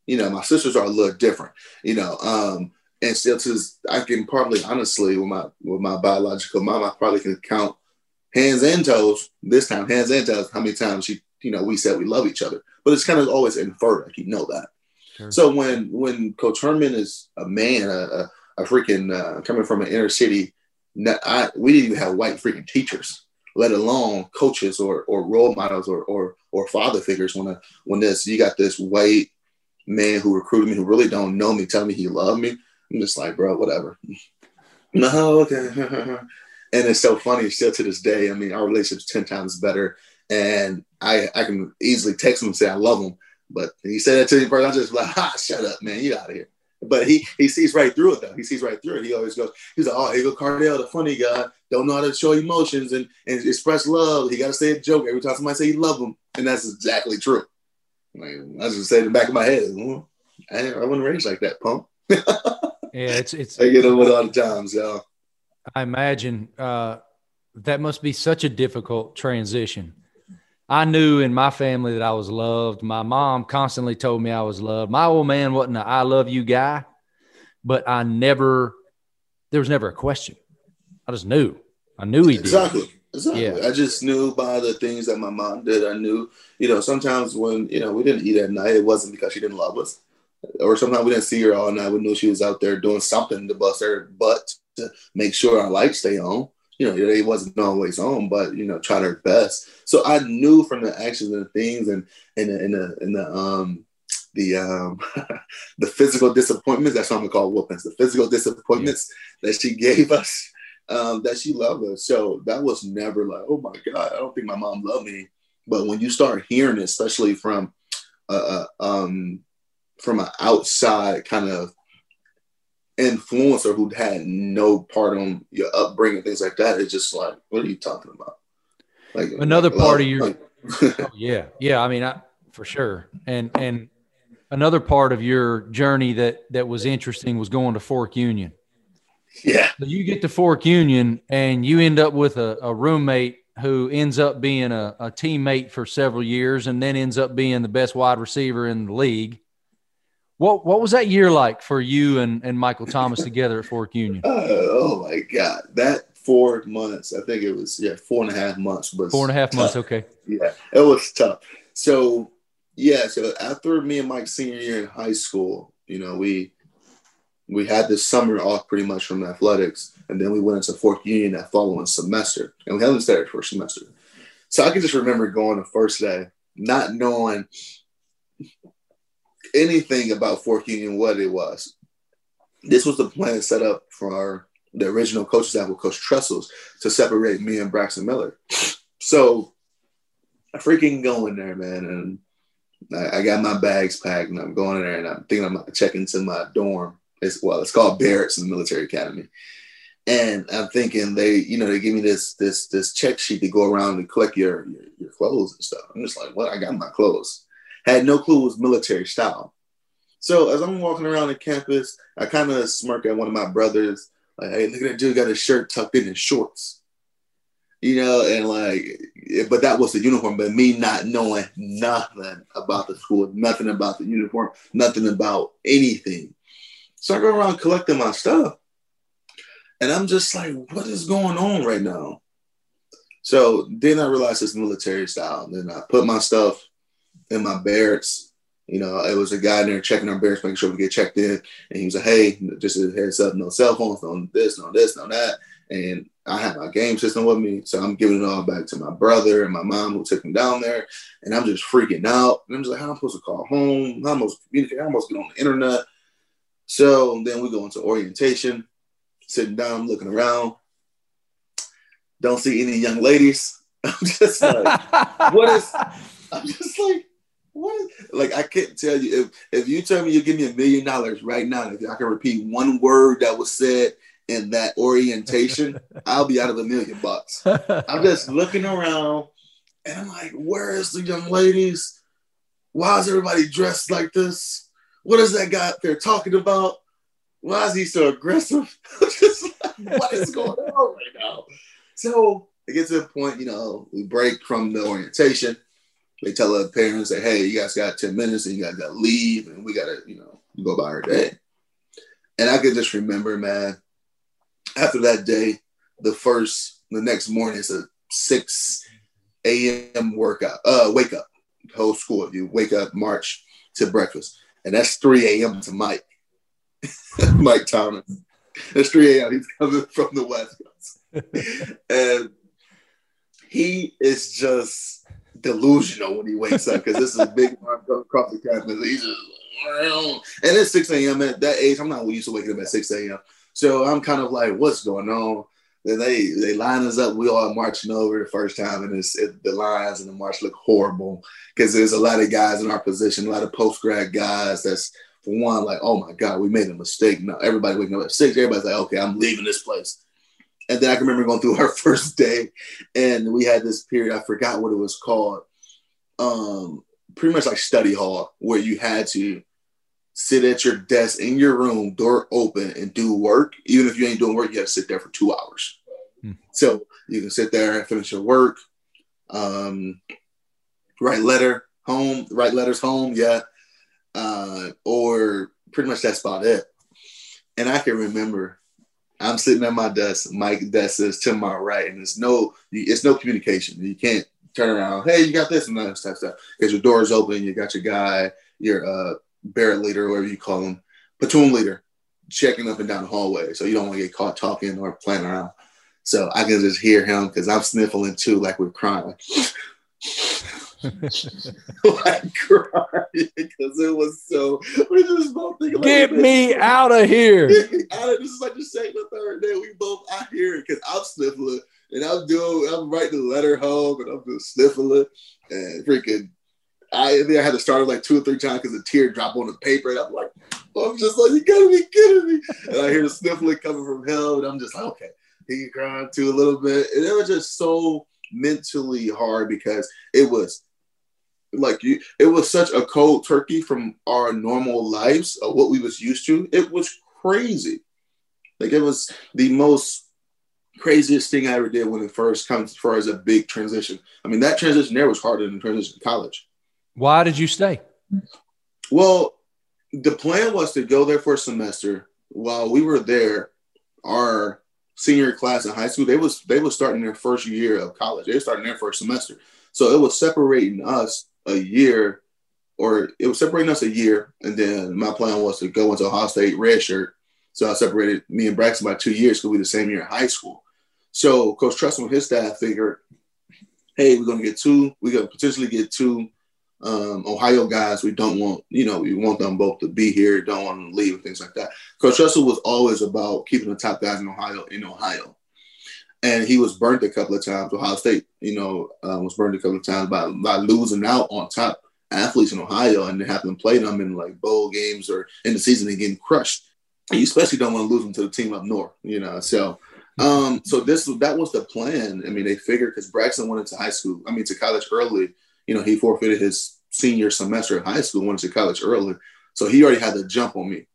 Speaker 3: You know, my sisters are a little different. You know, um, and still to this, I can probably honestly with my with my biological mom, I probably can count hands and toes. This time, hands and toes, how many times she you know, we said we love each other, but it's kind of always inferred. Like you know that. Sure. So when when Coach Herman is a man, a, a, a freaking uh, coming from an inner city, I, we didn't even have white freaking teachers, let alone coaches or or role models or or or father figures. When a, when this you got this white man who recruited me who really don't know me telling me he loved me, I'm just like, bro, whatever. no, okay. and it's so funny still to this day. I mean, our relationship's ten times better and I I can easily text him and say I love him. But he said that to me first. I'm just like, shut up, man, you out of here. But he he sees right through it though. He sees right through it. He always goes, he's like, oh, here go Cardale, the funny guy, don't know how to show emotions and, and express love. He got to say a joke every time somebody say you love him, and that's exactly true. Like, I just say in the back of my head, I, I wasn't raised like that, punk.
Speaker 1: yeah, it's it's.
Speaker 3: I get over it all the times, y'all.
Speaker 1: I imagine uh, that must be such a difficult transition I knew in my family that I was loved. My mom constantly told me I was loved. My old man wasn't an I love you guy, but I never, there was never a question. I just knew. I knew he did.
Speaker 3: Exactly. Exactly.
Speaker 1: Yeah.
Speaker 3: I just knew by the things that my mom did. I knew, you know, sometimes when, you know, we didn't eat at night, it wasn't because she didn't love us. Or sometimes we didn't see her all night. We knew she was out there doing something to bust her butt to make sure our lights stay on. You know, it wasn't always on, but you know, tried her best. So I knew from the actions and the things and and the, and the, and the um the um the physical disappointments. That's what I'm gonna call whoopings. The physical disappointments yeah. that she gave us um, that she loved us. So that was never like, oh my God, I don't think my mom loved me. But when you start hearing it, especially from uh um, from an outside kind of influencer who had no part on your upbringing, things like that, it's just like, what are you talking about?
Speaker 1: Like another like, part of your, like, oh, yeah, yeah. I mean, I for sure, and and another part of your journey that that was interesting was going to Fork Union.
Speaker 3: Yeah.
Speaker 1: So you get to Fork Union and you end up with a, a roommate who ends up being a, a, teammate for several years and then ends up being the best wide receiver in the league. What what was that year like for you and, and Michael Thomas together at Fork Union?
Speaker 3: Uh, oh my God. That four months, I think it was yeah, four and a half months was
Speaker 1: four and a half
Speaker 3: tough.
Speaker 1: months, okay.
Speaker 3: Yeah, it was tough. So yeah, so after me and Mike senior year in high school, you know, we we had this summer off pretty much from athletics, and then we went into Fork Union that following semester, and we hadn't started for semester. So I can just remember going the first day, not knowing anything about Fork Union, what it was. This was the plan set up for the original coaching staff with Coach Tressel's to separate me and Braxton Miller. So I freaking go in there, man, and I, I got my bags packed, and I'm going in there, and I'm thinking I'm checking into my dorm it's well, it's called Barracks in the military academy. And I'm thinking they, you know, they give me this this this check sheet to go around and collect your your, your clothes and stuff. I'm just like, what? I got my clothes. Had no clue it was military style. So as I'm walking around the campus, I kind of smirk at one of my brothers, like, "Hey, look at that dude got his shirt tucked in his shorts." You know, and like, but that was the uniform. But me not knowing nothing about the school, nothing about the uniform, nothing about anything. So I go around collecting my stuff. And I'm just like, what is going on right now? So then I realized it's military style. And then I put my stuff in my barracks. You know, it was a guy in there checking our barracks, making sure we get checked in. And he was like, hey, just a heads up, no cell phones, no this, no this, no that. And I had my game system with me. So I'm giving it all back to my brother and my mom who took him down there. And I'm just freaking out. And I'm just like, how am I supposed to call home? How am I supposed to communicate? How am I supposed to get on the internet? So then we go into orientation, sitting down, looking around. Don't see any young ladies. I'm just like, what is? I'm just like, what? Like I can't tell you if if you tell me you give me a million dollars right now, if I can repeat one word that was said in that orientation, I'll be out of a million bucks. I'm just looking around, and I'm like, where is the young ladies? Why is everybody dressed like this? what is that guy they're talking about? Why is he so aggressive? what is going on right now? So it gets to a point, you know, we break from the orientation. They tell the parents that, hey, you guys got 10 minutes and you guys got to leave and we got to, you know, go by our day. And I could just remember, man, after that day, the first, the next morning, it's a 6 a.m. workout, uh, wake up, whole school. You wake up, march to breakfast and that's 3 a.m. to Mike, Mike Thomas. That's 3 a.m. He's coming from the West Coast, and he is just delusional when he wakes up because this is a big one across the campus. He's just and it's 6 a.m. at that age. I'm not used to waking up at 6 a.m. So I'm kind of like, what's going on? Then they they line us up. We all marching over the first time, and it's it, the lines and the march look horrible because there's a lot of guys in our position, a lot of post grad guys. That's for one, like, oh my god, we made a mistake. Now everybody waking up at six. Everybody's like, okay, I'm leaving this place. And then I can remember going through our first day, and we had this period. I forgot what it was called. Um, pretty much like study hall, where you had to sit at your desk in your room, door open, and do work. Even if you ain't doing work, you have to sit there for two hours. Hmm. So you can sit there and finish your work, um, write letter home, write letters home, yeah, uh, or pretty much that's about it. And I can remember I'm sitting at my desk. Mike desk is to my right, and it's no, it's no communication. You can't turn around. Hey, you got this and that stuff, stuff. Because your door is open. You got your guy, your uh, Barrett leader, whatever you call him, platoon leader, checking up and down the hallway. So you don't want to get caught talking or playing around. So I can just hear him because I'm sniffling too, like we're crying. like crying because it was so. We just both thinking,
Speaker 1: get like, me out of here.
Speaker 3: out of this is like the second or third day. We both I hear it because I'm sniffling and I'm doing. I'm writing the letter home and I'm just sniffling and freaking. I, I had to start it like two or three times because a tear dropped on the paper. And I'm like, I'm just like, you gotta be kidding me. And I hear the sniffling coming from hell, and I'm just like, okay he cried too a little bit. And it was just so mentally hard because it was like you it was such a cold turkey from our normal lives of what we was used to. It was crazy. Like it was the most craziest thing I ever did when it first comes as far as a big transition. I mean, that transition there was harder than transition to college.
Speaker 1: Why did you stay?
Speaker 3: Well, the plan was to go there for a semester. While we were there, our senior class in high school, they was they was starting their first year of college. They were starting their first semester. So it was separating us a year, or it was separating us a year. And then my plan was to go into Ohio State red shirt. So I separated me and Braxton by two years because we the same year in high school. So Coach Tressel with his staff figured, hey, we're gonna get two, we're gonna potentially get two um, Ohio guys. We don't want, you know, we want them both to be here, don't want them to leave, and things like that. Coach Tressel was always about keeping the top guys in Ohio in Ohio. And he was burnt a couple of times. Ohio State, you know, uh, was burned a couple of times by, by losing out on top athletes in Ohio and having to play them in like bowl games or in the season and getting crushed. You especially don't want to lose them to the team up north, you know. So, um, so this that was the plan. I mean, they figured because Braxton went into high school, I mean, to college early you know, he forfeited his senior semester in high school, went to college early. So he already had the jump on me.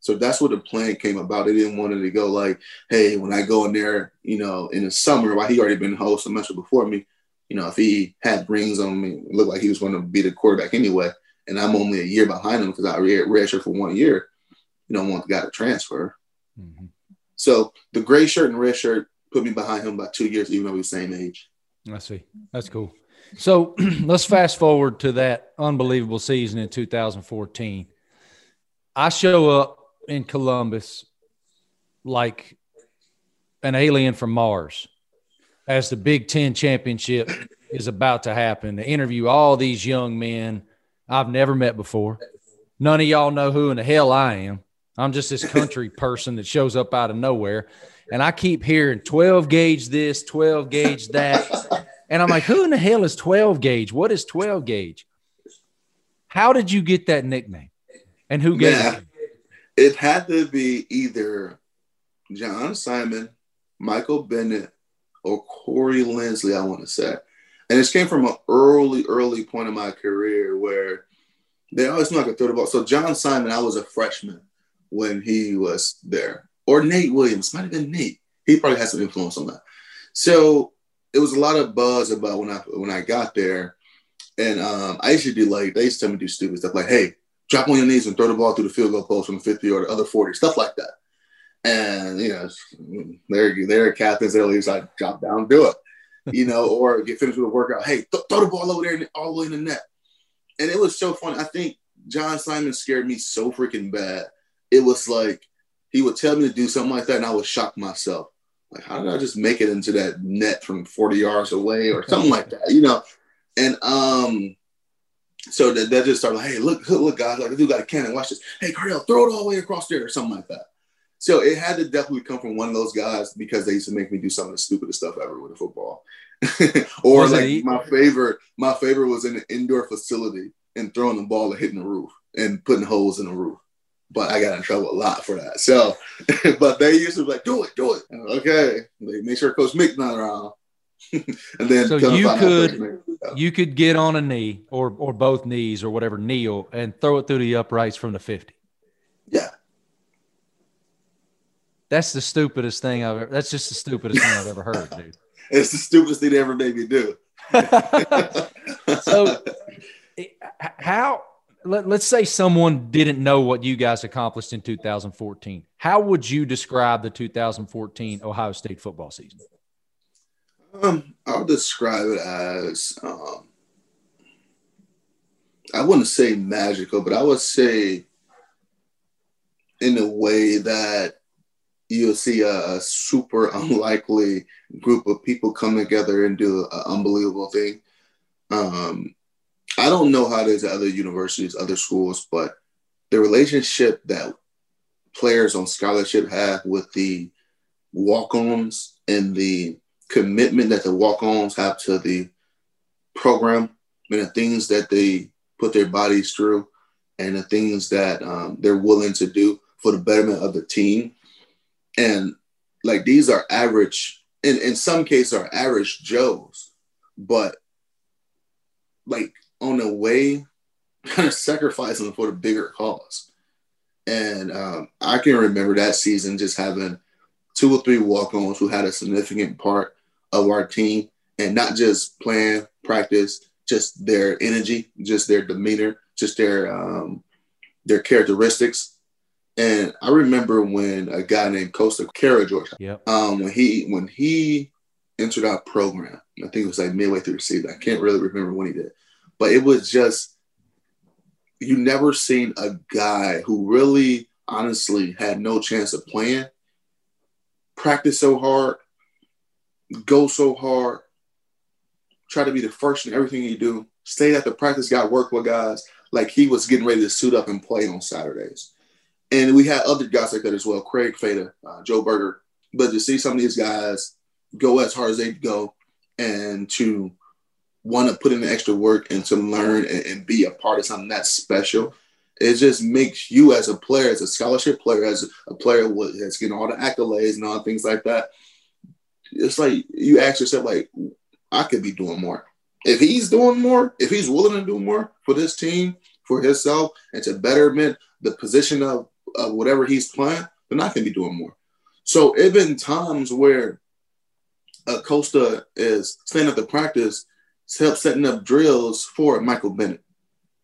Speaker 3: So that's what the plan came about. They didn't want it to go like, hey, when I go in there, you know, in the summer, while he already been whole semester before me, you know, if he had rings on me, it looked like he was going to be the quarterback anyway, and I'm only a year behind him because I red shirt for one year, you don't want the guy to transfer. Mm-hmm. So the gray shirt and red shirt put me behind him by two years, even though we were the same age.
Speaker 1: I see. That's cool. So let's fast forward to that unbelievable season in 2014. I show up in Columbus like an alien from Mars as the Big Ten championship is about to happen to interview all these young men I've never met before. None of y'all know who in the hell I am. I'm just this country person that shows up out of nowhere. And I keep hearing 12 gauge this, 12 gauge that. And I'm like, who in the hell is 12 gauge? What is 12 gauge? How did you get that nickname? And who gave it?
Speaker 3: It had to be either John Simon, Michael Bennett, or Corey Linsley, I want to say. And this came from an early, early point in my career where they always knew I could throw the ball. So John Simon, I was a freshman when he was there. Or Nate Williams, might have been Nate. He probably had some influence on that. So it was a lot of buzz about when I when I got there, and um, I used to do like they used to tell me to do stupid stuff like, "Hey, drop on your knees and throw the ball through the field goal post from the 50 or the other 40, stuff like that." And you know, they're they're captains. They're least like drop down, do it, you know, or get finished with a workout. Hey, th- throw the ball over there, and all the way in the net. And it was so fun. I think John Simon scared me so freaking bad. It was like he would tell me to do something like that, and I would shock myself like how did I just make it into that net from 40 yards away or something like that, you know? And um, so that, that just started like, hey, look, look, guys, like I do got a cannon. Watch this. Hey, Cardale, throw it all the way across there or something like that. So it had to definitely come from one of those guys because they used to make me do some of the stupidest stuff ever with a football. or was like my favorite, my favorite was in an indoor facility and throwing the ball and hitting the roof and putting holes in the roof but I got in trouble a lot for that. So, but they used to be like, do it, do it. Okay. They make sure Coach Mick's not around.
Speaker 1: and then so you could you could get on a knee or or both knees or whatever kneel and throw it through the uprights from the 50.
Speaker 3: Yeah.
Speaker 1: That's the stupidest thing I've ever that's just the stupidest thing I've ever heard, dude.
Speaker 3: It's the stupidest thing they ever made me do.
Speaker 1: so how let, us say someone didn't know what you guys accomplished in 2014. How would you describe the 2014 Ohio State football season?
Speaker 3: Um, I'll describe it as um, I wouldn't say magical, but I would say in a way that you'll see a, super unlikely group of people come together and do an unbelievable thing. Um, I don't know how it is at other universities, other schools, but the relationship that players on scholarship have with the walk-ons and the commitment that the walk-ons have to the program and the things that they put their bodies through and the things that um, they're willing to do for the betterment of the team. And like these are average, in, in some cases are average Joes, but like on a way kind of sacrificing for the bigger cause. And um, I can remember that season just having two or three walk-ons who had a significant part of our team and not just playing practice, just their energy, just their demeanor, just their um, their characteristics. And I remember when a guy named Kosta Karageorge,
Speaker 1: yep.
Speaker 3: um, when he when he entered our program, I think it was like midway through the season. I can't really remember when he did, but it was just you never seen a guy who really honestly had no chance of playing practice so hard go so hard try to be the first in everything you do stay at the practice got work with guys like he was getting ready to suit up and play on saturdays and we had other guys like that as well craig fada uh, joe burger but to see some of these guys go as hard as they go and to want to put in the extra work and to learn and, and, be a part of something that's special. It just makes you as a player, as a scholarship player, as a player that's getting all the accolades and all things like that. It's like you ask yourself, like, I could be doing more. If he's doing more, if he's willing to do more for this team, for himself, and to betterment the position of, of whatever he's playing, then I can be doing more. So been times where a Kosta is standing at the practice help setting up drills for Michael Bennett,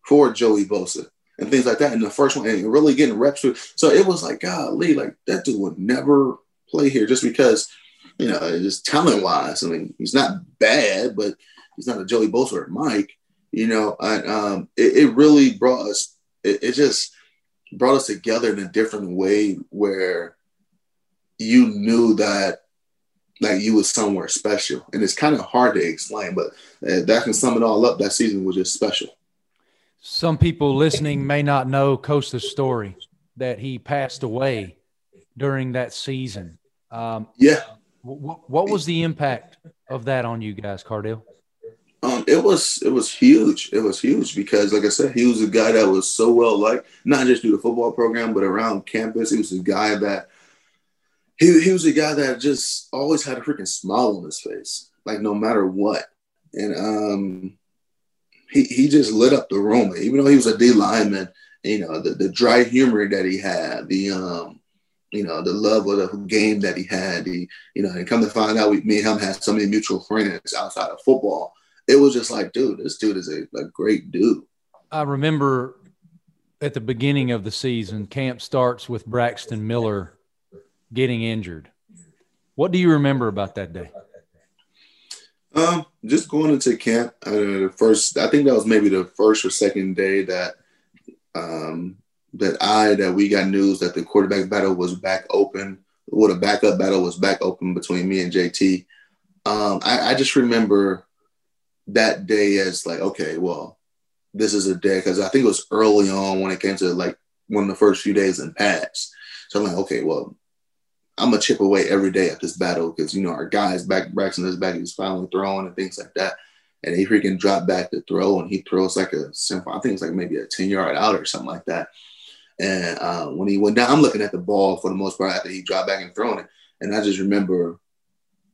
Speaker 3: for Joey Bosa, and things like that. In the first one, and really getting reps with. So it was like, golly, like that dude would never play here just because, you know, just talent wise. I mean, he's not bad, but he's not a Joey Bosa or Mike. You know, and um, it, it really brought us. It, it just brought us together in a different way where you knew that like you was somewhere special. And it's kind of hard to explain, but uh, that can sum it all up. That season was just special.
Speaker 1: Some people listening may not know Kosta's story that he passed away during that season. Um,
Speaker 3: yeah.
Speaker 1: What, what was the impact of that on you guys, Cardale?
Speaker 3: Um, it was it was huge. It was huge because, like I said, he was a guy that was so well liked, not just through the football program, but around campus. He was a guy that he, he was a guy that just always had a freaking smile on his face, like no matter what. And um, he, he just lit up the room, even though he was a D lineman, you know, the, the dry humor that he had, the, um, you know, the love of the game that he had, He, you know, and come to find out we, me and him had so many mutual friends outside of football. It was just like, dude, this dude is a, a great dude.
Speaker 1: I remember at the beginning of the season, camp starts with Braxton Miller getting injured. What do you remember about that day?
Speaker 3: Um, just going into camp, uh, first, I think that was maybe the first or second day that um, that I that we got news that the quarterback battle was back open, or the backup battle was back open between me and JT. Um, I, I just remember that day as like, okay, well, this is a day because I think it was early on when it came to like one of the first few days in pads. So I'm like, okay, well, I'm gonna chip away every day at this battle because you know our guys back Braxton is back, he's finally throwing and things like that. And he freaking dropped back to throw and he throws like a simple, I think it's like maybe a 10 yard out or something like that. And uh, when he went down, I'm looking at the ball for the most part after he dropped back and throwing it. And I just remember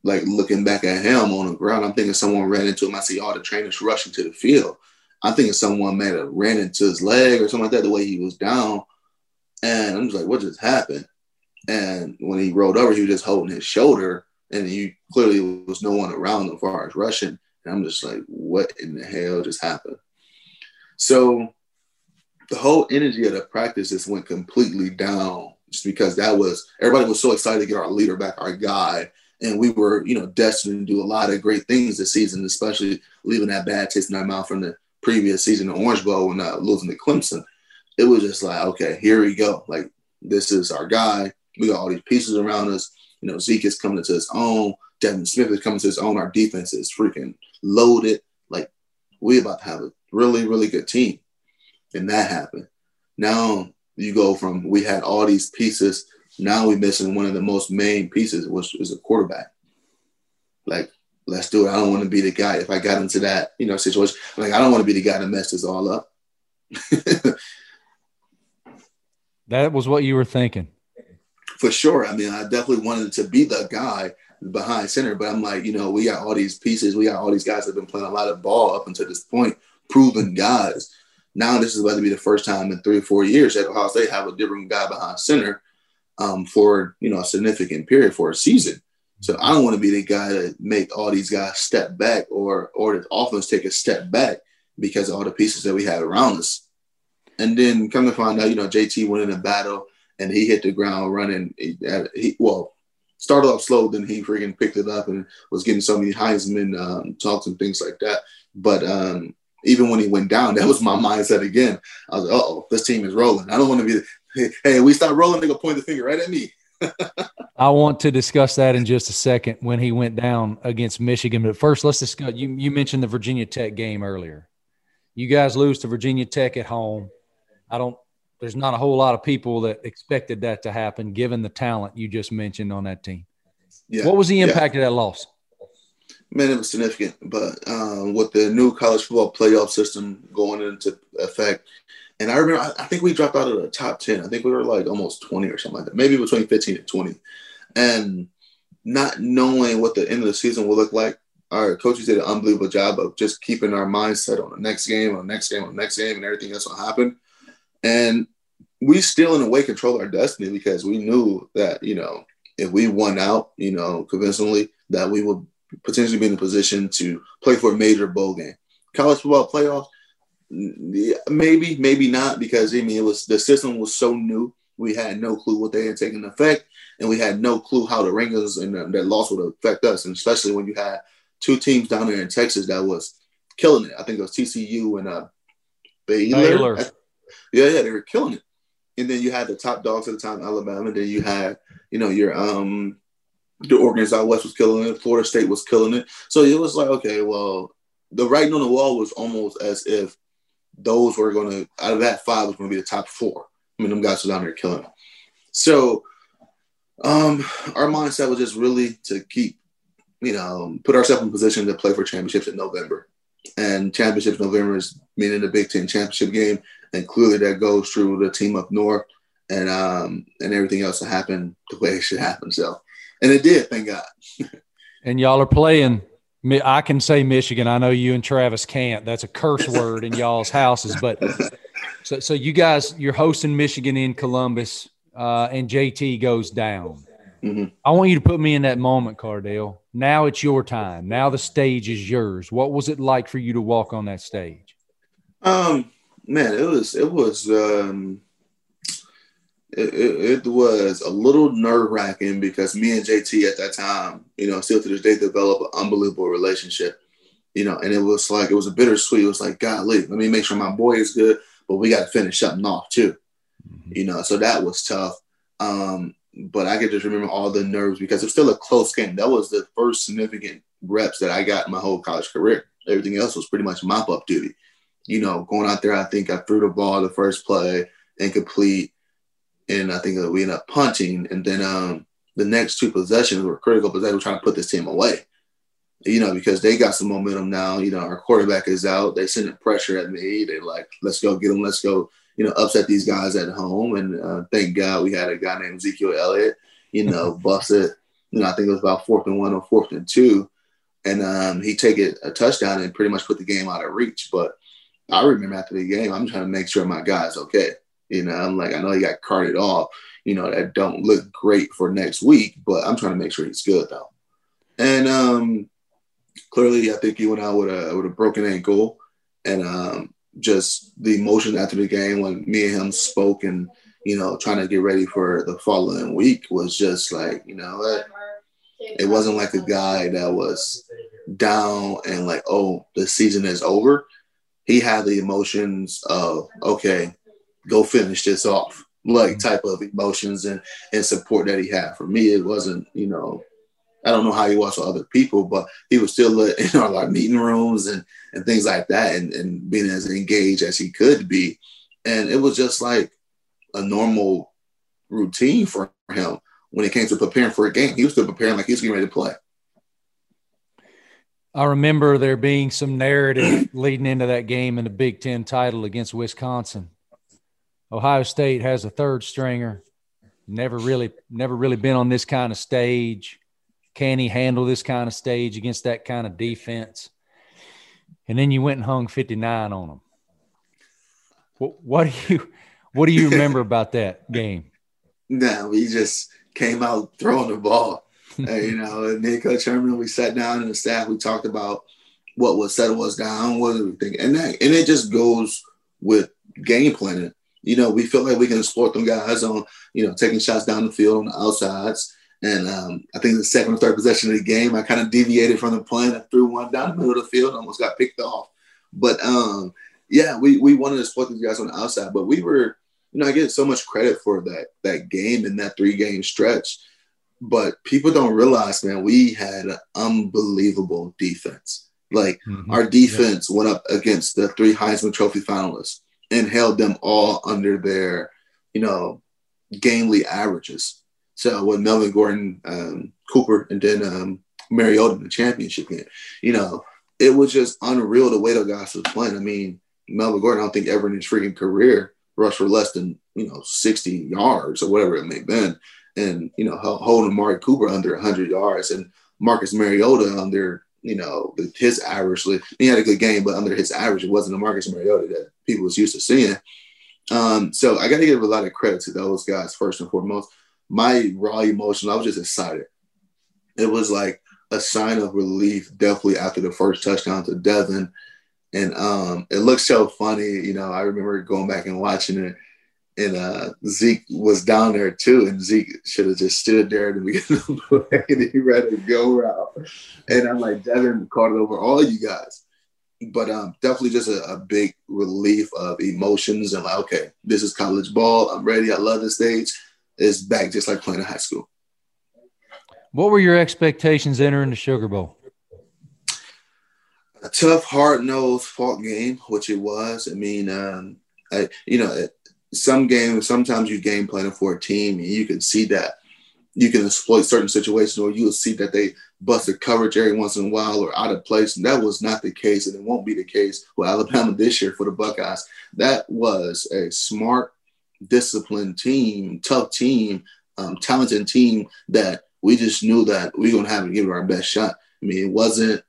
Speaker 3: like looking back at him on the ground. I'm thinking someone ran into him. I see all the trainers rushing to the field. I'm thinking someone may have ran into his leg or something like that, the way he was down. And I'm just like, what just happened? And when he rolled over, he was just holding his shoulder, and he clearly was no one around as far as rushing. And I'm just like, what in the hell just happened? So the whole energy of the practice just went completely down just because that was everybody was so excited to get our leader back, our guy. And we were, you know, destined to do a lot of great things this season, especially leaving that bad taste in our mouth from the previous season, the Orange Bowl, and uh, losing to Clemson. It was just like, okay, here we go. Like, this is our guy. We got all these pieces around us. You know, Zeke is coming to his own. Devin Smith is coming to his own. Our defense is freaking loaded. Like, we about to have a really, really good team. And that happened. Now you go from we had all these pieces. Now we're missing one of the most main pieces, which is a quarterback. Like, let's do it. I don't want to be the guy. If I got into that, you know, situation, like I don't want to be the guy to mess this all up.
Speaker 1: that was what you were thinking.
Speaker 3: For sure. I mean, I definitely wanted to be the guy behind center, but I'm like, you know, we got all these pieces. We got all these guys that have been playing a lot of ball up until this point, proven guys. Now this is about to be the first time in three or four years that Ohio State have a different guy behind center um, for you know a significant period for a season. So I don't want to be the guy that make all these guys step back or or the offense take a step back because of all the pieces that we have around us. And then come to find out, you know, JT went in a battle and he hit the ground running. He, he well started off slow, then he freaking picked it up and was getting so many Heisman um, talks and things like that. But um, even when he went down, that was my mindset again. I was like, oh, this team is rolling. I don't want to be, hey, we start rolling, they go point the finger right at me.
Speaker 1: I want to discuss that in just a second when he went down against Michigan. But first, let's discuss. You, you mentioned the Virginia Tech game earlier. You guys lose to Virginia Tech at home. I don't, there's not a whole lot of people that expected that to happen given the talent you just mentioned on that team. Yeah. What was the impact yeah. of that loss?
Speaker 3: Was significant. But um, with the new college football playoff system going into effect, and I remember, I, I, think we dropped out of the top 10. I think we were like almost 20 or something like that, maybe between 15 and 20. And not knowing what the end of the season will look like, our coaches did an unbelievable job of just keeping our mindset on the next game, on the next game, on the next game, and everything else will happen. And we still, in a way, control our destiny because we knew that, you know, if we won out, you know, convincingly, that we would potentially be in a position to play for a major bowl game. College football playoffs, maybe, maybe not, because I mean it was the system was so new. We had no clue what they had taken effect, and we had no clue how the rankings and that loss would affect us, and especially when you had two teams down there in Texas that was killing it. I think it was TCU and uh, Baylor. Baylor. Yeah, yeah, they were killing it. And then you had the top dogs at the time, Alabama. Then you had, you know, your um the Oregon out west was killing it. Florida State was killing it. So it was like, okay, well, the writing on the wall was almost as if those were going to, out of that five, was going to be the top four. I mean, them guys were down there killing it. So um, our mindset was just really to keep, you know, put ourselves in position to play for championships in November. And championships November is meaning the Big Ten championship game. And clearly that goes through the team up north and um, and everything else to happen the way it should happen. So and it did. Thank God.
Speaker 1: and y'all are playing. I can say Michigan. I know you and Travis can't. That's a curse word in y'all's houses. But so, so you guys, you're hosting Michigan in Columbus, uh, and JT goes down. Mm-hmm. I want you to put me in that moment, Cardale. Now it's your time. Now the stage is yours. What was it like for you to walk on that stage?
Speaker 3: Um, man, it was it was um, it, it, was a little nerve wracking because me and JT at that time, you know, still to this day develop an unbelievable relationship, you know, and it was like, it was a bittersweet. It was like, golly, let me make sure my boy is good, but we got to finish something off too, mm-hmm. you know, so that was tough. Um, but I could just remember all the nerves because it's still a close game. That was the first significant reps that I got in my whole college career. Everything else was pretty much mop up duty. You know, going out there, I think I threw the ball the first play incomplete and I think we ended up punting. And then um, the next two possessions were critical possessions. We're trying to put this team away, you know, because they got some momentum now. You know, our quarterback is out. They sending pressure at me. They like, let's go get them. Let's go, you know, upset these guys at home. And uh, thank God we had a guy named Ezekiel Elliott, you know, busted. You know, I think it was about fourth and one or fourth and two. And um, he take it a touchdown and pretty much put the game out of reach. But I remember after the game, I'm trying to make sure my guy's okay. You know, I'm like, I know he got carted off, you know, that don't look great for next week, but I'm trying to make sure he's good though. And um clearly I think he went out with a with a broken ankle. And um, just the emotion after the game when me and him spoke and you know trying to get ready for the following week was just like you know it wasn't like a guy that was down and like oh the season is over he had the emotions of okay go finish this off like mm-hmm. type of emotions and and support that he had for me it wasn't you know I don't know how he was with other people, but he was still uh, in our like meeting rooms and, and things like that and, and being as engaged as he could be. And it was just like a normal routine for him when it came to preparing for a game. He was still preparing like he was getting ready to play.
Speaker 1: I remember there being some narrative leading into that game in the Big Ten title against Wisconsin. Ohio State has a third stringer, never really, never really been on this kind of stage can he handle this kind of stage against that kind of defense? And then you went and hung 59 on them. What, what do you what do you remember about that game?
Speaker 3: No, we just came out throwing the ball. you know, and then Coach Herman, we sat down in the staff, we talked about what was settle us down, what we think, and that, and it just goes with game planning. You know, we feel like we can exploit them guys on, you know, taking shots down the field on the outsides. And um, I think the second or third possession of the game, I kind of deviated from the plan and threw one down the middle of the field, almost got picked off. But um, yeah, we, we wanted to split these guys on the outside, but we were, you know, I get so much credit for that that game and that three game stretch. But people don't realize, man, we had an unbelievable defense. Like mm-hmm. our defense yeah. went up against the three Heisman Trophy finalists and held them all under their, you know, gamely averages. So with Melvin Gordon, um, Cooper, and then um, Mariota in the championship game, you know, it was just unreal the way the guys was playing. I mean, Melvin Gordon, I don't think ever in his freaking career rushed for less than you know 60 yards or whatever it may have been, and you know holding Mark Cooper under 100 yards and Marcus Mariota under you know his average. He had a good game, but under his average, it wasn't the Marcus Mariota that people was used to seeing. Um, so I got to give a lot of credit to those guys first and foremost my raw emotion, I was just excited. It was like a sign of relief, definitely after the first touchdown to Devin. And um, it looked so funny. You know, I remember going back and watching it, and uh, Zeke was down there too, and Zeke should have just stood there at the beginning of the play, and he ran a go route. And I'm like, Devin caught it over all you guys. But um, definitely just a, a big relief of emotions and like, okay, this is college ball. I'm ready. I love this stage It's back just like playing in high school.
Speaker 1: What were your expectations entering the Sugar Bowl?
Speaker 3: A tough, hard nosed fought game, which it was. I mean, um, I, you know, some games, sometimes you game planning for a team and you can see that you can exploit certain situations or you'll see that they busted coverage every once in a while or out of place. And that was not the case, and it won't be the case with Alabama this year for the Buckeyes. That was a smart disciplined team, tough team, um, talented team that we just knew that we are going to have to give it our best shot. I mean, it wasn't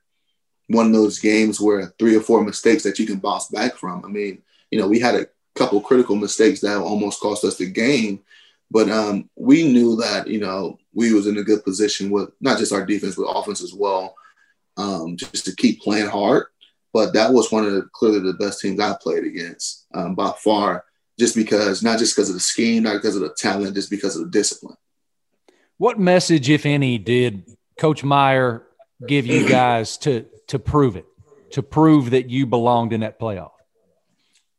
Speaker 3: one of those games where three or four mistakes that you can bounce back from. I mean, you know, we had a couple critical mistakes that almost cost us the game, but um, we knew that you know we was in a good position with not just our defense but offense as well, um, just to keep playing hard. But that was one of the clearly the best teams I played against um, by far just because, not just because of the scheme, not because of the talent, just because of the discipline.
Speaker 1: What message, if any, did Coach Meyer give you guys to to prove it, to prove that you belonged in that playoff?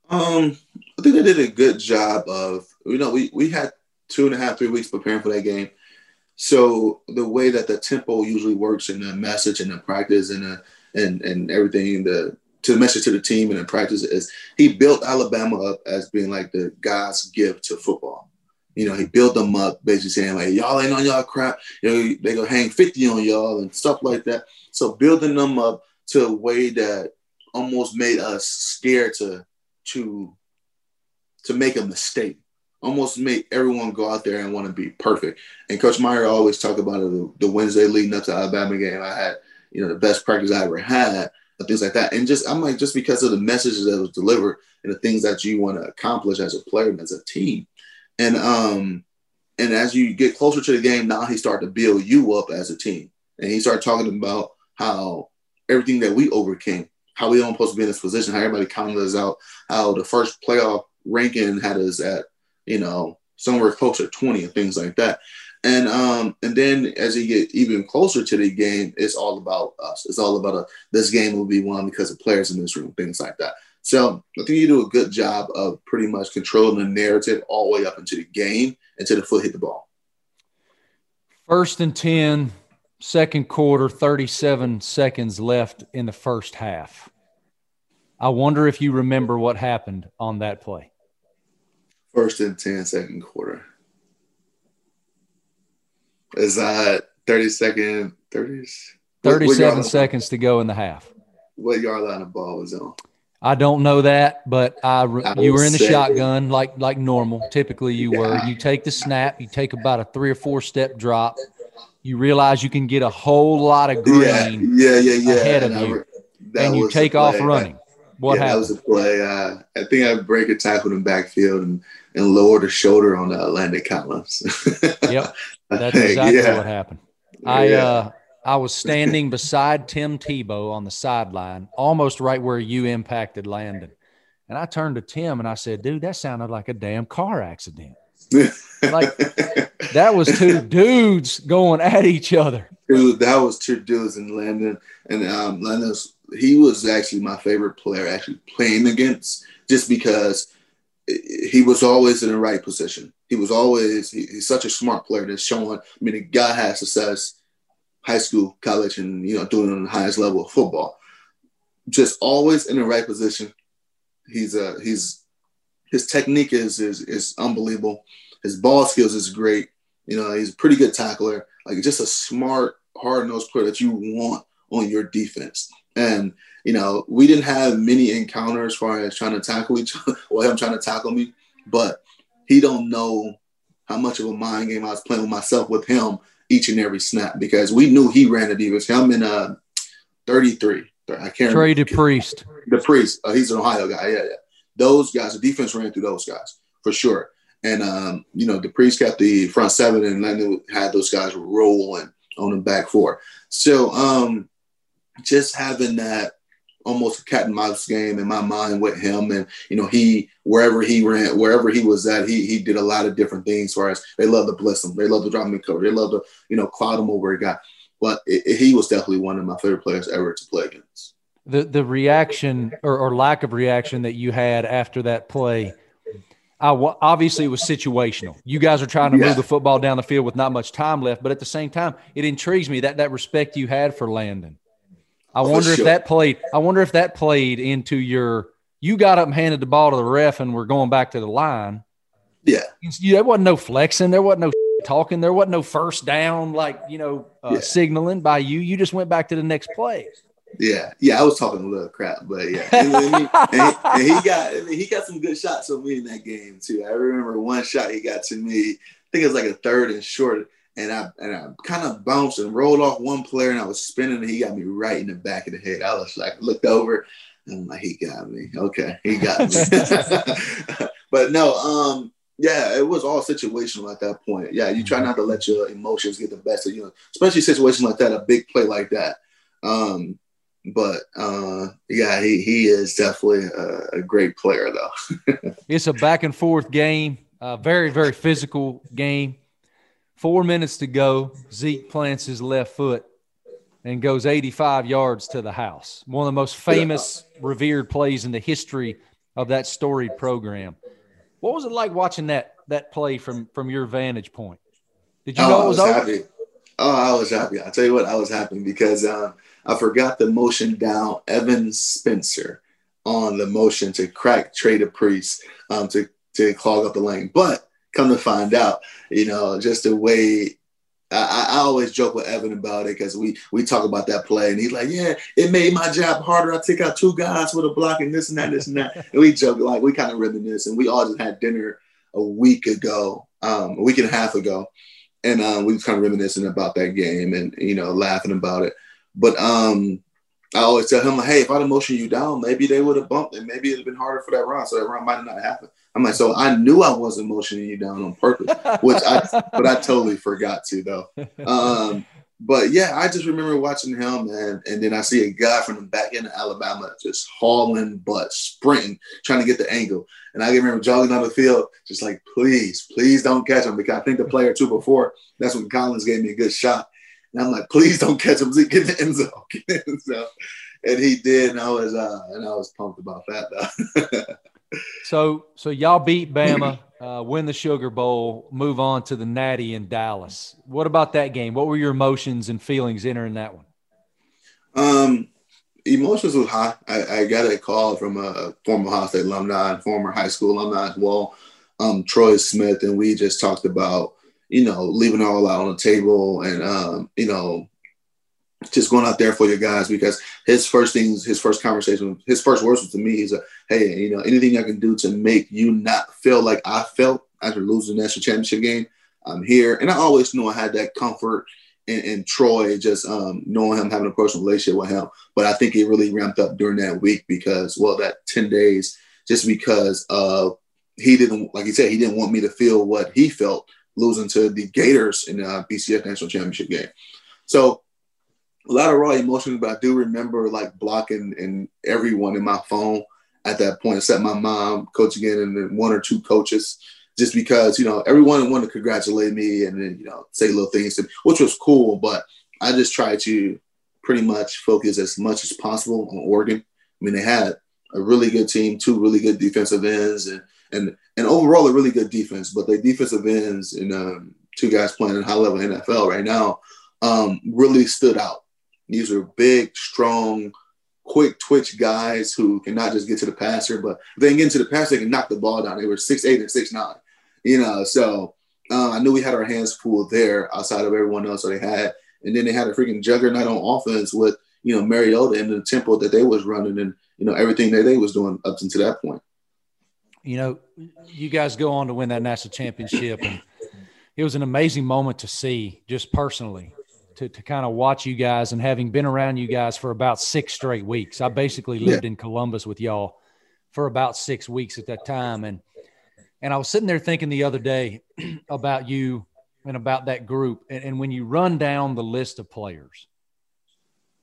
Speaker 3: Um, I think they did a good job of, you know, we we had two and a half, three weeks preparing for that game. So the way that the tempo usually works in the message and the practice and the, and and everything, the to the message to the team and in practice is he built Alabama up as being like the God's gift to football. You know, he built them up basically saying like y'all ain't on y'all crap. You know, they gonna hang 50 on y'all and stuff like that. So building them up to a way that almost made us scared to to to make a mistake. Almost make everyone go out there and want to be perfect. And Coach Meyer always talked about it the, the Wednesday leading up to Alabama game. I had, you know, the best practice I ever had and things like that. And just I'm like, just because of the messages that was delivered and the things that you want to accomplish as a player and as a team. And um, and as you get closer to the game, now he started to build you up as a team. And he started talking about how everything that we overcame, how we don't supposed to be in this position, how everybody counted us out, how the first playoff ranking had us at, you know, somewhere closer to 20 and things like that. And um, and then as you get even closer to the game, it's all about us. It's all about a, this game will be won because of players in this room, things like that. So I think you do a good job of pretty much controlling the narrative all the way up into the game until the foot hit the ball.
Speaker 1: First and 10, second quarter, 37 seconds left in the first half. I wonder if you remember what happened on that play.
Speaker 3: First and 10, second quarter. Is that 30 second, 30s?
Speaker 1: 37 seconds to go in the half.
Speaker 3: What yard line of ball was on?
Speaker 1: I don't know that, but I, I you were in the shotgun like like normal. Typically, you yeah. were. You take the snap. You take about a three or four step drop. You realize you can get a whole lot of green
Speaker 3: yeah, yeah, yeah, yeah.
Speaker 1: ahead of and you, and you take off running. What
Speaker 3: yeah,
Speaker 1: happened?
Speaker 3: That was a play. Uh, I think I break a tackle in the backfield and, and lower the shoulder on the Landon Collins.
Speaker 1: yep, that's exactly yeah. what happened. I uh, I was standing beside Tim Tebow on the sideline, almost right where you impacted Landon. And I turned to Tim and I said, dude, that sounded like a damn car accident. like that was two dudes going at each other.
Speaker 3: Dude, that was two dudes in Landon. And um, Landon's, he was actually my favorite player actually playing against just because he was always in the right position. He was always, he, he's such a smart player that's showing, I mean, the guy has success high school, college, and you know, doing it on the highest level of football. Just always in the right position. He's a uh, he's his technique is is is unbelievable. His ball skills is great. You know, he's a pretty good tackler. Like just a smart, hard nosed player that you want on your defense. And you know, we didn't have many encounters as far as trying to tackle each other or him trying to tackle me, but he don't know how much of a mind game I was playing with myself with him each and every snap because we knew he ran the defense. Him in uh 33. I can't
Speaker 1: Trey DePriest.
Speaker 3: The priest. Uh, he's an Ohio guy. Yeah, yeah. Those guys, the defense ran through those guys for sure. And um, you know, DePriest kept the front seven and then had those guys rolling on the back four. So um just having that almost a cat and mouse game in my mind with him. And you know, he wherever he ran, wherever he was at, he he did a lot of different things. For us, they love to bless him, they love to drop him in cover, they love to you know cloud him over a guy. But it, it, he was definitely one of my favorite players ever to play against.
Speaker 1: The the reaction or, or lack of reaction that you had after that play. I, obviously, it was situational. You guys are trying to yeah. move the football down the field with not much time left, but at the same time, it intrigues me that that respect you had for Landon I wonder if that played. I wonder if that played into your. You got up and handed the ball to the ref, and we're going back to the line.
Speaker 3: Yeah,
Speaker 1: there wasn't no flexing. There wasn't no talking. There wasn't no first down, like you know, uh, yeah. signaling by you. You just went back to the next play.
Speaker 3: Yeah, yeah, I was talking a little crap, but yeah, and, he, and, he, got I mean, he got some good shots on me in that game too. I remember one shot he got to me. I think it was like a third and short and I and I kind of bounced and rolled off one player, and I was spinning, and he got me right in the back of the head. I was like, looked over, and I'm like, he got me. Okay, he got me. but no, um, yeah, it was all situational at that point. Yeah, you try not to let your emotions get the best of you, especially situations like that, a big play like that. Um, but uh, yeah, he he is definitely a, a great player, though.
Speaker 1: it's a back and forth game, a very very physical game. Four minutes to go. Zeke plants his left foot and goes 85 yards to the house. One of the most famous, revered plays in the history of that storied program. What was it like watching that that play from from your vantage point? Did you oh, know it was,
Speaker 3: was happy. Oh, I was happy. I'll tell you what, I was happy because um, I forgot the motion down Evan Spencer on the motion to crack Trey DePriest um, to to clog up the lane. But come to find out, you know, just the way I, I, always joke with Evan about it because we we talk about that play and he's like, yeah, it made my job harder. I took out two guys with a block and this and that, this and that. and we joke like we kind of reminisce and we all just had dinner a week ago, um, a week and a half ago, and um, we was kind of reminiscing about that game and you know laughing about it. But um, I always tell him, like, hey, if I'd have motioned you down, maybe they would have bumped and maybe it'd have been harder for that run. So that run might not happen. I'm like, so I knew I wasn't motioning you down on purpose, which I, but I totally forgot to though. Um, but yeah, I just remember watching him, and and then I see a guy from the back end of Alabama just hauling butt, sprinting, trying to get the angle. And I remember jogging on the field, just like, please, please don't catch him. Because I think the player two before, that's when Collins gave me a good shot. And I'm like, please don't catch him. Get the end zone. Get the end zone. And he did, and I was uh, and I was pumped about that though.
Speaker 1: so so y'all beat Bama uh, win the Sugar Bowl, move on to the Natty in Dallas. What about that game? What were your emotions and feelings entering that one?
Speaker 3: Um, emotions was high. I, I got a call from a former Ohio State alumni, former high school alumni as well, um, Troy Smith, and we just talked about you know leaving all out on the table and um, you know just going out there for your guys because his first things, his first conversation, his first words to me, he's a, hey, you know, anything I can do to make you not feel like I felt after losing the national championship game, I'm here. And I always knew I had that comfort in, in Troy, just um, knowing him, having a personal relationship with him. But I think it really ramped up during that week because, well, that 10 days, just because of he didn't, like he said, he didn't want me to feel what he felt losing to the Gators in the uh, BCS national championship game. So a lot of raw emotions, but I do remember like blocking and everyone in my phone at that point, except my mom, coach again, and then one or two coaches, just because you know everyone wanted to congratulate me and then you know say little things, which was cool. But I just tried to pretty much focus as much as possible on Oregon. I mean, they had a really good team, two really good defensive ends, and and and overall a really good defense. But the defensive ends and um, two guys playing in high level NFL right now um, really stood out these are big, strong, quick twitch guys who cannot just get to the passer, but if they can get into the passer, they can knock the ball down. They were six eight and six nine, you know. So uh, I knew we had our hands full there outside of everyone else that they had, and then they had a freaking juggernaut on offense with you know Mariota and the tempo that they was running and you know everything that they was doing up until that point.
Speaker 1: You know, you guys go on to win that national championship, and it was an amazing moment to see, just personally to, to kind of watch you guys and having been around you guys for about six straight weeks. I basically lived yeah. in Columbus with y'all for about six weeks at that time. And, and I was sitting there thinking the other day about you and about that group. And, and when you run down the list of players,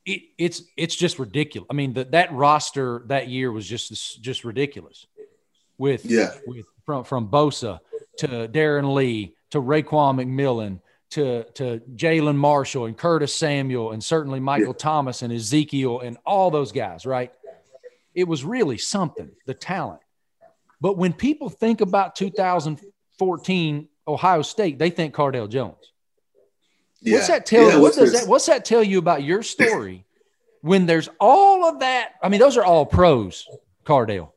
Speaker 1: it, it's, it's just ridiculous. I mean, the, that roster that year was just, just ridiculous with,
Speaker 3: yeah.
Speaker 1: with from, from Bosa to Darron Lee to Raekwon McMillan to to Jalin Marshall and Curtis Samuel and certainly Michael yeah. Thomas and Ezekiel and all those guys, right? It was really something, the talent. But when people think about 2014 Ohio State, they think Cardale Jones. Yeah. What's that tell? Yeah, what does that? What's that tell you about your story? when there's all of that, I mean, those are all pros, Cardale,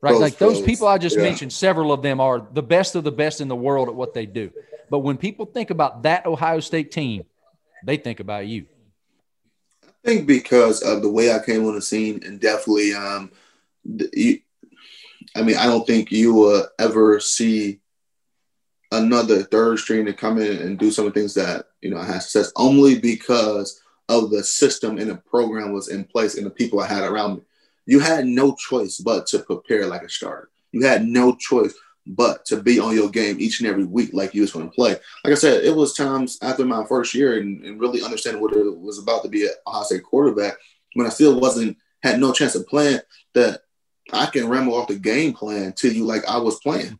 Speaker 1: right? Pros, like those pros. people I just yeah. mentioned, several of them are the best of the best in the world at what they do. But when people think about that Ohio State team, they think about you.
Speaker 3: I think because of the way I came on the scene, and definitely, um, you, I mean, I don't think you will ever see another third string to come in and do some of the things that you know I had success only because of the system and the program was in place and the people I had around me. You had no choice but to prepare like a starter. You had no choice but to be on your game each and every week like you was going to play. Like I said, it was times after my first year and, and really understanding what it was about to be a Ohio State quarterback when I still wasn't had no chance of playing that I can ramble off the game plan to you like I was playing.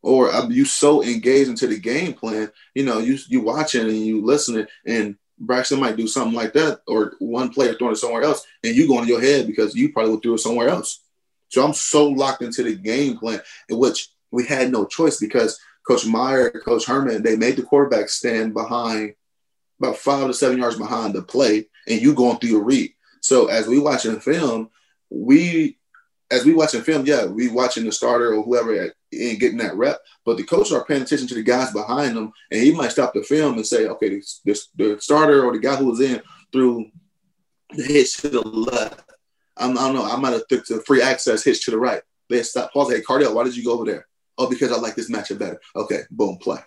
Speaker 3: Or um, you so engaged into the game plan, you know, you you watching and you listening, and Braxton might do something like that, or one player throwing it somewhere else, and you go in your head because you probably would throw it somewhere else. So I'm so locked into the game plan, in which we had no choice because Coach Meyer, Coach Herman, they made the quarterback stand behind about five to seven yards behind the play, and you going through your read. So as we watching film, we as we watching film, yeah, we watching the starter or whoever and getting that rep, but the coaches are paying attention to the guys behind them, and he might stop the film and say, okay, the starter or the guy who was in through the hitch to the left. I'm, I do not know. I might have took the free access hitch to the right. They stop. Pause. Hey, Cardale, why did you go over there? Oh, because I like this matchup better. Okay, boom, play.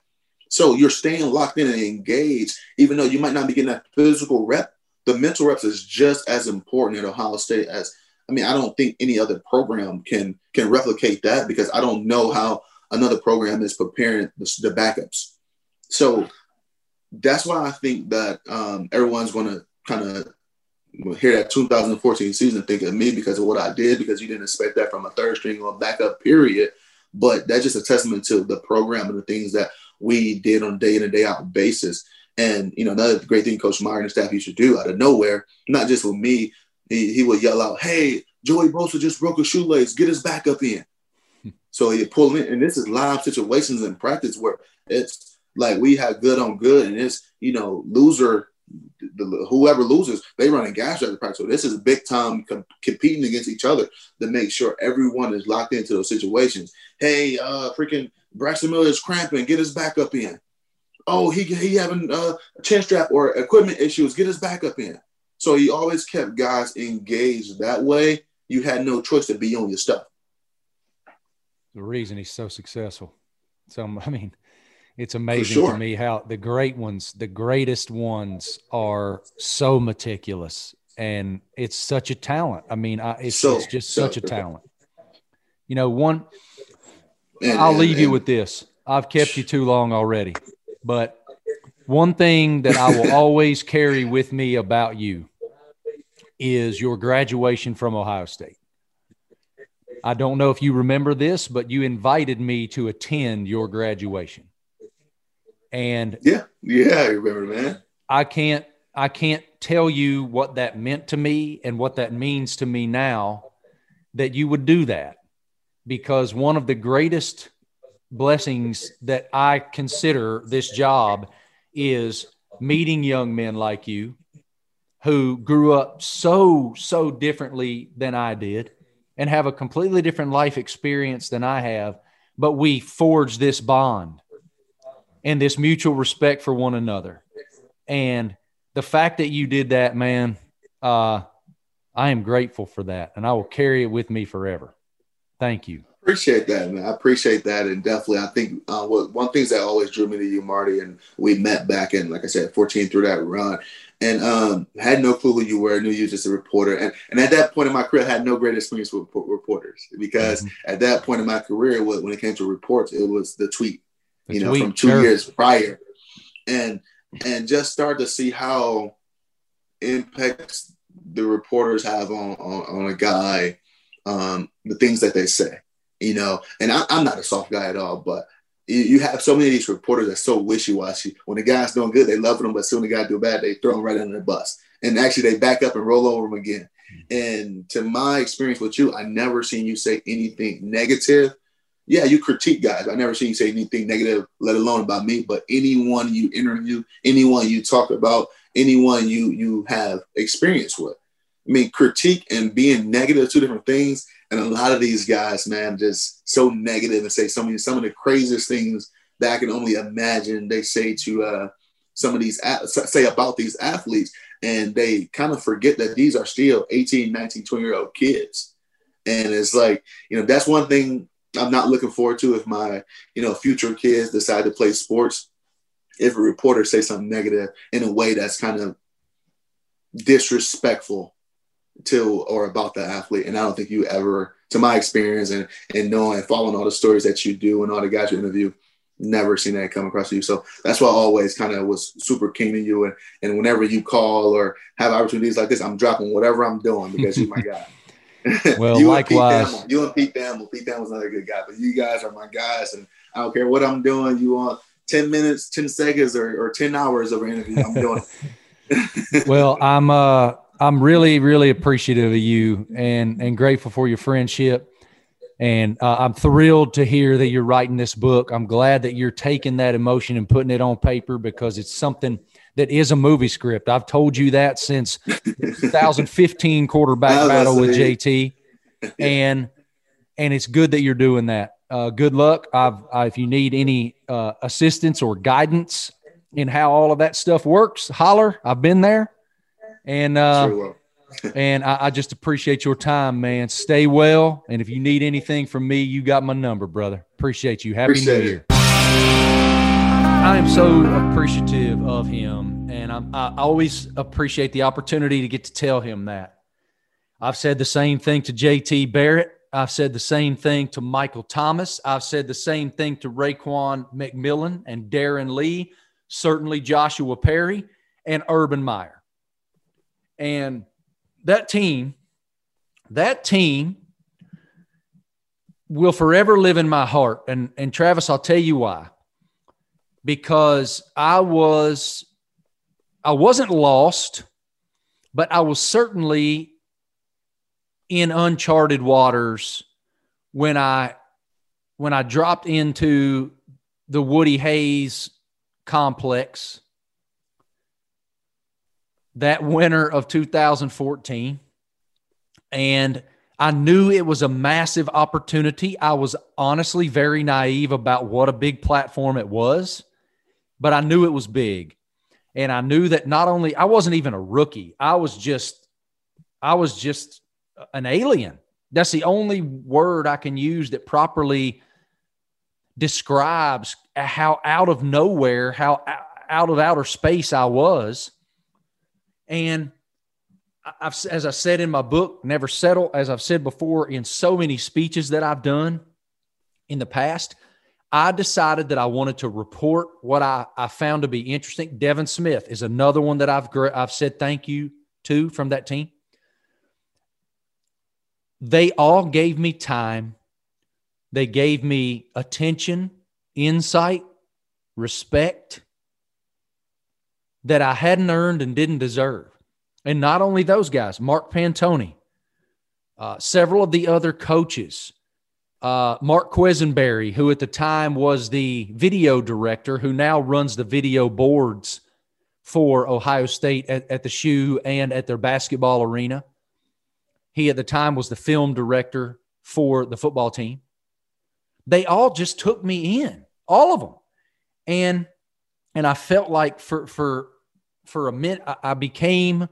Speaker 3: So you're staying locked in and engaged, even though you might not be getting that physical rep. The mental reps is just as important at Ohio State as I mean, I don't think any other program can can replicate that because I don't know how another program is preparing the, the backups. So that's why I think that um, everyone's going to kind of hear that 2014 season think of me because of what I did, because you didn't expect that from a third string or backup period. But that's just a testament to the program and the things that we did on a day in and day out basis. And you know, another great thing Coach Meyer and the staff used to do out of nowhere, not just with me, he, he would yell out, "Hey, Joey Bosa just broke a shoelace. Get his back up in." so he pull in, and this is live situations in practice where it's like we have good on good, and it's you know loser the, whoever loses, they run a gas the practice. So this is big time com- competing against each other to make sure everyone is locked into those situations. Hey, uh, freaking Braxton Miller is cramping. Get his back up in. Oh, he he having uh, a chin strap or equipment issues. Get his back up in. So he always kept guys engaged that way. You had no choice to be on your stuff.
Speaker 1: The reason he's so successful. So I mean, it's amazing sure. to me how the great ones, the greatest ones, are so meticulous, and it's such a talent. I mean, I, it's, so, it's, just so, such a talent. You know, one. And, I'll and, leave and, you with this. I've kept you too long already, but one thing that I will always carry with me about you is your graduation from Ohio State. I don't know if you remember this, but you invited me to attend your graduation. And
Speaker 3: yeah, yeah, I remember, man.
Speaker 1: I can't I can't tell you what that meant to me and what that means to me now that you would do that. Because one of the greatest blessings that I consider this job is meeting young men like you who grew up so, so differently than I did and have a completely different life experience than I have, but we forge this bond and this mutual respect for one another. And the fact that you did that, man, uh, I am grateful for that, and I will carry it with me forever. Thank you.
Speaker 3: Appreciate that, man. I appreciate that, and definitely, I think uh, one of things that always drew me to you, Marty, and we met back in, like I said, 14 through that run, and um, had no clue who you were. Knew you just a reporter, and and at that point in my career, I had no great experience with reporters because mm-hmm. at that point in my career, when it came to reports, it was the tweet you know, from two sure. years prior, and and just start to see how impacts the reporters have on on, on a guy, um, the things that they say, you know. And I, am not a soft guy at all, but you, you have so many of these reporters that's so wishy washy. When the guy's doing good, they love them, but soon the guy do bad, they throw him right under the bus, and actually they back up and roll over him again. And to my experience with you, I never seen you say anything negative yeah, you critique guys. I never seen you say anything negative, let alone about me. But anyone you interview, anyone you talk about, anyone you you have experience with. I mean, critique and being negative, two different things. And a lot of these guys, man, just so negative and say some of some of the craziest things that I can only imagine. They say to uh, some of these say about these athletes, and they kind of forget that these are still 18, 19, 20 year old kids. And it's like, you know, that's one thing I'm not looking forward to if my, you know, future kids decide to play sports. If a reporter say something negative in a way that's kind of disrespectful to or about the athlete, and I don't think you ever, to my experience and and knowing following all the stories that you do and all the guys you interview, never seen that come across you. So that's why I always kind of was super keen to you. And, and whenever you call or have opportunities like this, I'm dropping whatever I'm doing because you're my guy.
Speaker 1: Well, you likewise.
Speaker 3: And you and Pete Thamel. Pete Thamel's another good guy, but you guys are my guys, and I don't care what I'm doing. You want ten minutes, ten seconds, or, or ten hours of an interview? I'm doing.
Speaker 1: well, I'm uh I'm really really appreciative of you and and grateful for your friendship. And uh, I'm thrilled to hear that you're writing this book. I'm glad that you're taking that emotion and putting it on paper because it's something that is a movie script. I've told you that since 2015 quarterback battle with JT, and and it's good that you're doing that. Uh, good luck. I've, I, if you need any uh, assistance or guidance in how all of that stuff works, holler. I've been there, and uh, sure and I, I, just appreciate your time, man. Stay well, and if you need anything from me, you got my number, brother. Appreciate you. Happy appreciate New Year. It. I am so appreciative of him, and I'm, I always appreciate the opportunity to get to tell him that. I've said the same thing to JT Barrett. I've said the same thing to Michael Thomas. I've said the same thing to Raekwon McMillan and Darron Lee. certainly Joshua Perry and Urban Meyer. And that team, that team will forever live in my heart. And, and Travis, I'll tell you why. Because I was, I wasn't lost, but I was certainly in uncharted waters when I when I dropped into the Woody Hayes complex that winter of 2014 and I knew it was a massive opportunity. I was honestly very naive about what a big platform it was, but I knew it was big. And I knew that not only I wasn't even a rookie, I was just I was just an alien. That's the only word I can use that properly describes how out of nowhere, how out of outer space I was. And I've, as I said in my book, Never Settle, as I've said before in so many speeches that I've done in the past, I decided that I wanted to report what I, I found to be interesting. Devin Smith is another one that I've, I've said thank you to from that team. They all gave me time. They gave me attention, insight, respect that I hadn't earned and didn't deserve. And not only those guys, Mark Pantoni, uh, several of the other coaches, uh, Mark Quesenberry, who at the time was the video director, who now runs the video boards for Ohio State at, at the shoe and at their basketball arena. He at the time was the film director for the football team. They all just took me in, all of them. And and I felt like for for for a minute I, I became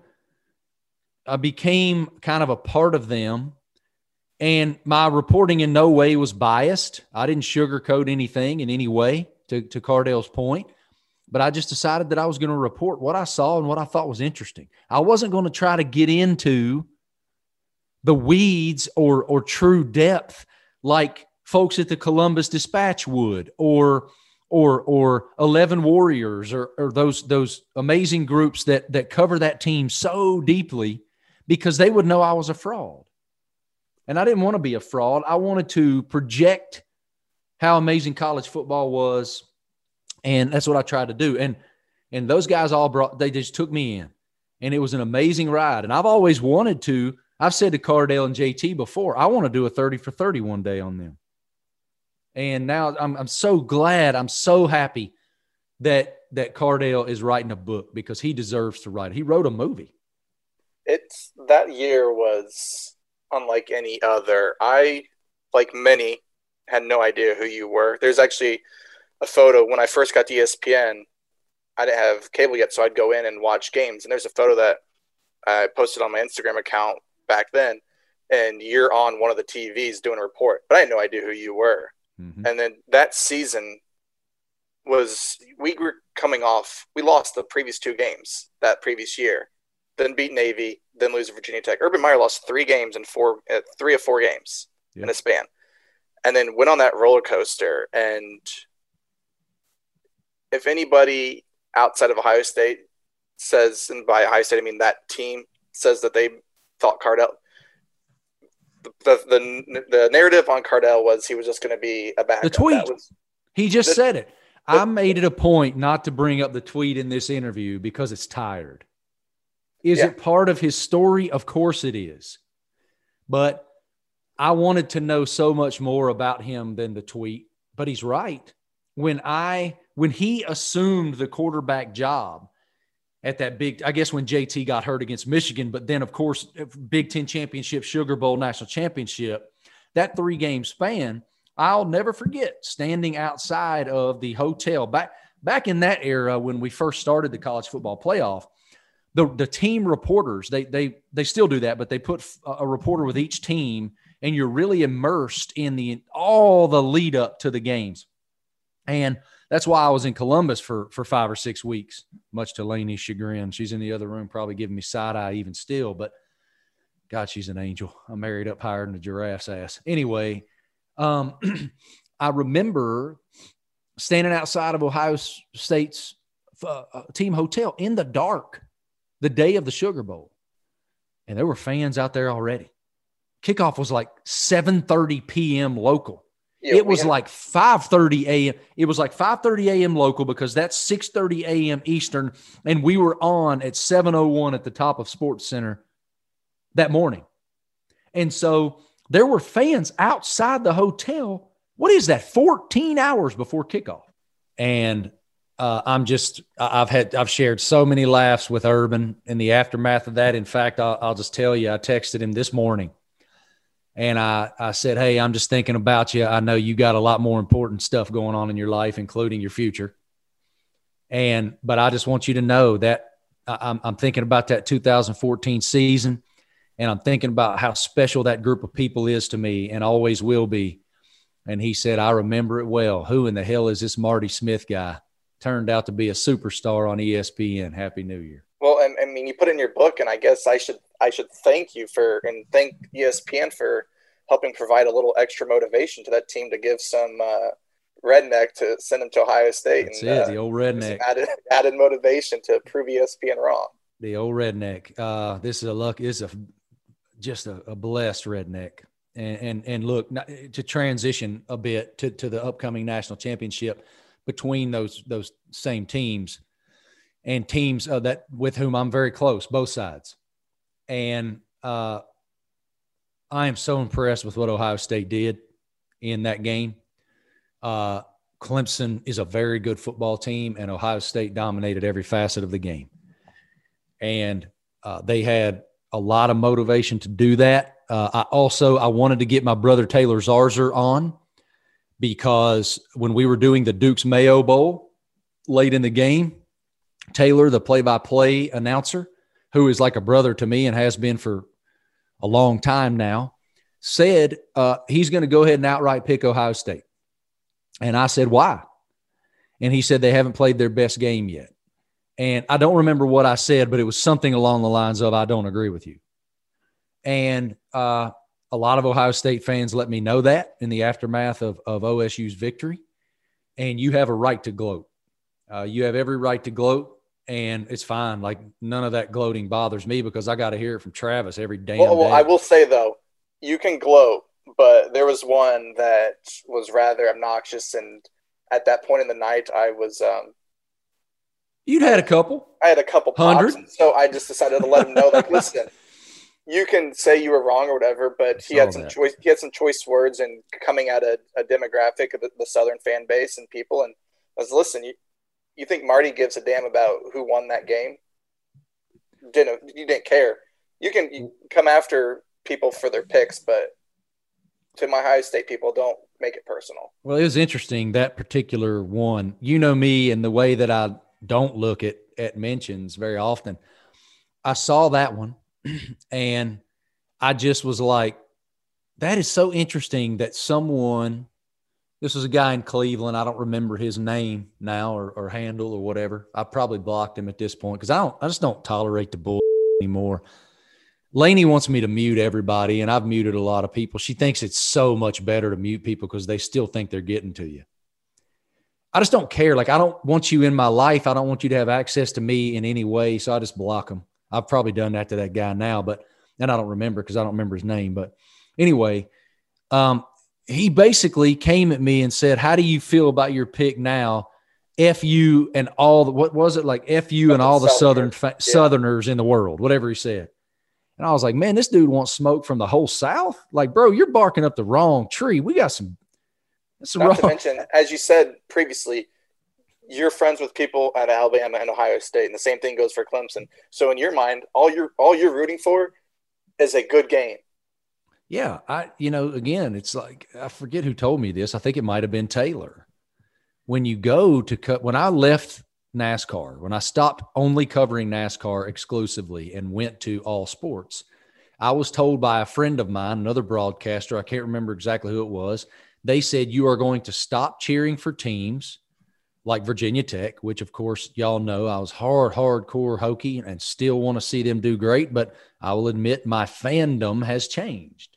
Speaker 1: I became kind of a part of them. And my reporting in no way was biased. I didn't sugarcoat anything in any way, to, to Cardale's point. But I just decided that I was going to report what I saw and what I thought was interesting. I wasn't going to try to get into the weeds or, or true depth like folks at the Columbus Dispatch would, or or or 11 warriors or, or those those amazing groups that that cover that team so deeply because they would know I was a fraud. And I didn't want to be a fraud. I wanted to project how amazing college football was. And that's what I tried to do. And and those guys all brought they just took me in. And it was an amazing ride. And I've always wanted to, I've said to Cardale and JT before, I want to do a 30 for 30 one day on them. And now I'm I'm so glad, I'm so happy that that Cardale is writing a book because he deserves to write. He wrote a movie
Speaker 2: it's that year was unlike any other. I, like many, had no idea who you were. There's actually a photo when I first got to ESPN. I didn't have cable yet, so I'd go in and watch games. And there's a photo that I posted on my Instagram account back then, and you're on one of the TVs doing a report. But I had no idea who you were. Mm-hmm. And then that season was we were coming off. We lost the previous two games that previous year, then beat Navy, then lose to Virginia Tech. Urban Meyer lost three games in four, uh, three of four games yeah. in a span, and then went on that roller coaster. And if anybody outside of Ohio State says, and by Ohio State I mean that team says that they thought Cardale, the the, the narrative on Cardale was he was just going to be a backup.
Speaker 1: The tweet. Was, he just the, said it. I made it a point not to bring up the tweet in this interview because it's tired. Is yeah. it part of his story? Of course it is. But I wanted to know so much more about him than the tweet. But he's right. When I when he assumed the quarterback job at that big, I guess when JT got hurt against Michigan, but then of course Big Ten championship, Sugar Bowl, national championship, that three game span, I'll never forget standing outside of the hotel back back in that era when we first started the college football playoff the the team reporters they they they still do that, but they put a reporter with each team, and you're really immersed in the all the lead up to the games, and that's why I was in Columbus for for five or six weeks, much to Lainey's chagrin. She's in the other room, probably giving me side eye even still, but God, she's an angel. I'm married up higher than a giraffe's ass. Anyway, um, I remember standing outside of Ohio State's uh, uh, team hotel in the dark the day of the Sugar Bowl. And there were fans out there already. Kickoff was like 7:30 p.m. local. Yeah, it was had- like 5:30 a.m. It was like 5:30 a.m. local because that's 6:30 a.m. Eastern, and we were on at 7:01 at the top of SportsCenter that morning. And so there were fans outside the hotel. What is that? 14 hours before kickoff. And uh, I'm just, I've had, I've shared so many laughs with Urban in the aftermath of that. In fact, I'll, I'll just tell you, I texted him this morning and I, I said, Hey, I'm just thinking about you. I know you got a lot more important stuff going on in your life, including your future. And, but I just want you to know that I'm, I'm thinking about that 2014 season and I'm thinking about how special that group of people is to me and always will be. And he said, I remember it well. Who in the hell is this Marty Smith guy? Turned out to be a superstar on ESPN. Happy New Year.
Speaker 2: Well, I, I mean, you put in your book, and I guess I should I should thank you for and thank ESPN for helping provide a little extra motivation to that team to give some uh, redneck to send them to Ohio State.
Speaker 1: That's and, it, uh, the old redneck
Speaker 2: added, added motivation to prove ESPN wrong.
Speaker 1: The old redneck. Uh, this is a luck. This is a just a, a blessed redneck. And, and and look to transition a bit to, to the upcoming national championship between those those same teams and teams uh, that with whom I'm very close, both sides. And uh, I am so impressed with what Ohio State did in that game. Uh, Clemson is a very good football team, and Ohio State dominated every facet of the game. And uh, they had a lot of motivation to do that. Uh, I also I wanted to get my brother Taylor Zarzour on because when we were doing the Duke's Mayo Bowl late in the game, Taylor, the play-by-play announcer, who is like a brother to me and has been for a long time now, said uh, he's going to go ahead and outright pick Ohio State. And I said, why? And he said they haven't played their best game yet. And I don't remember what I said, but it was something along the lines of, I don't agree with you. And uh, a lot of Ohio State fans let me know that in the aftermath of, of OSU's victory. And you have a right to gloat. Uh, you have every right to gloat and it's fine. Like none of that gloating bothers me because I got to hear it from Travis every damn well, well,
Speaker 2: day. I will say though, you can gloat, but there was one that was rather obnoxious, and at that point in the night, I was. Um,
Speaker 1: You'd had a couple.
Speaker 2: I had a couple hundred, so I just decided to let him know, like, listen, you can say you were wrong or whatever, but he had some that. choice. He had some choice words and coming at a, a demographic of the, the Southern fan base and people, and I was listen. You, you think Marty gives a damn about who won that game? Didn't you didn't care? You can you come after people for their picks, but to my Ohio State people, don't make it personal.
Speaker 1: Well, it was interesting that particular one. You know me and the way that I don't look at at mentions very often. I saw that one, and I just was like, "That is so interesting that someone this was a guy in Cleveland. I don't remember his name now or, or handle or whatever. I probably blocked him at this point because I don't. I just don't tolerate the bull anymore. Lainey wants me to mute everybody, and I've muted a lot of people. She thinks it's so much better to mute people because they still think they're getting to you. I just don't care. Like I don't want you in my life. I don't want you to have access to me in any way. So I just block them. I've probably done that to that guy now, but and I don't remember because I don't remember his name. But anyway, um, he basically came at me and said, "How do you feel about your pick now?" F you and all the what was it like F you and all the southern yeah. southerners in the world, whatever he said. And I was like, man, this dude wants smoke from the whole South. Like, bro, you're barking up the wrong tree. We got some.
Speaker 2: That's Not wrong. to mention, as you said previously, you're friends with people at Alabama and Ohio State, and the same thing goes for Clemson. So in your mind, all you're all you're rooting for is a good game.
Speaker 1: Yeah, I you know again, it's like I forget who told me this. I think it might have been Taylor. When you go to cut when I left NASCAR, when I stopped only covering NASCAR exclusively and went to all sports, I was told by a friend of mine, another broadcaster, I can't remember exactly who it was. They said you are going to stop cheering for teams like Virginia Tech, which of course y'all know I was hard, hardcore Hokie and still want to see them do great, but I will admit my fandom has changed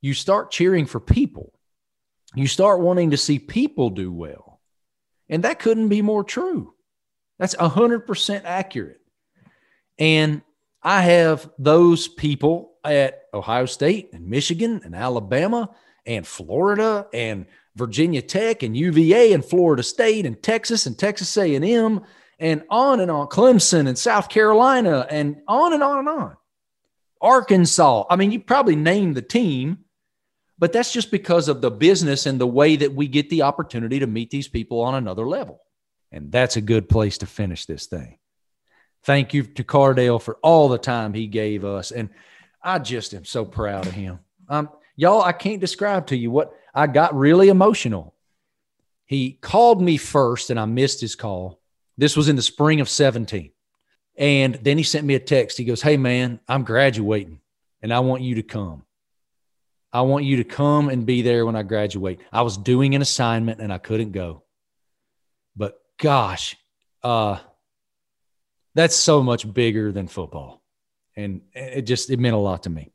Speaker 1: you start cheering for people. You start wanting to see people do well. And that couldn't be more true. That's 100% accurate. And I have those people at Ohio State and Michigan and Alabama and Florida and Virginia Tech and UVA and Florida State and Texas and Texas A&M and on and on Clemson and South Carolina and on and on and on. Arkansas. I mean, you probably named the team, but that's just because of the business and the way that we get the opportunity to meet these people on another level. And that's a good place to finish this thing. Thank you to Cardale for all the time he gave us. And I just am so proud of him. Um, y'all, I can't describe to you what I got really emotional. He called me first and I missed his call. This was in the spring of 17. And then he sent me a text. He goes, Hey, man, I'm graduating and I want you to come. I want you to come and be there when I graduate. I was doing an assignment and I couldn't go. But gosh, uh, that's so much bigger than football. And it just, it meant a lot to me.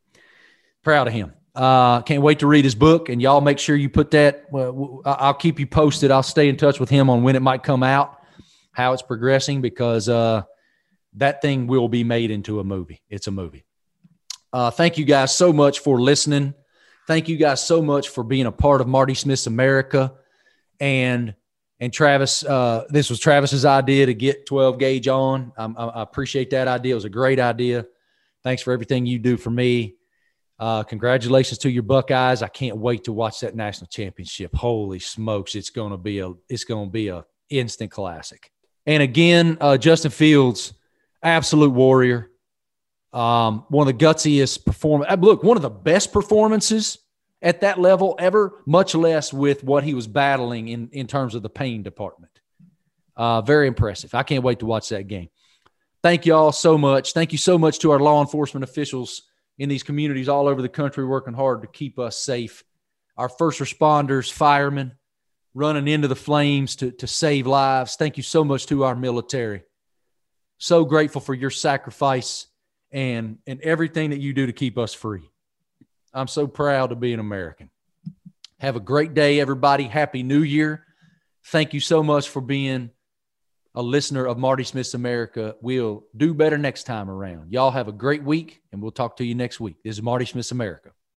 Speaker 1: Proud of him. Uh, can't wait to read his book. And y'all make sure you put that. Well, I'll keep you posted. I'll stay in touch with him on when it might come out, how it's progressing, because uh, that thing will be made into a movie. It's a movie. Uh, thank you guys so much for listening. Thank you guys so much for being a part of Marty Smith's America. And and Travis, uh, this was Travis's idea to get 12 gauge on. I, I appreciate that idea. It was a great idea. Thanks for everything you do for me. Uh, congratulations to your Buckeyes. I can't wait to watch that national championship. Holy smokes, it's going to be a it's going to be a instant classic. And again, uh, Justin Fields, absolute warrior. Um, one of the gutsiest performance. Uh, look, one of the best performances at that level ever, much less with what he was battling in, in terms of the pain department. Uh, very impressive. I can't wait to watch that game. Thank you all so much. Thank you so much to our law enforcement officials in these communities all over the country working hard to keep us safe. Our first responders, firemen, running into the flames to, to save lives. Thank you so much to our military. So grateful for your sacrifice and, and everything that you do to keep us free. I'm so proud to be an American. Have a great day, everybody. Happy New Year. Thank you so much for being a listener of Marty Smith's America. We'll do better next time around. Y'all have a great week, and we'll talk to you next week. This is Marty Smith's America.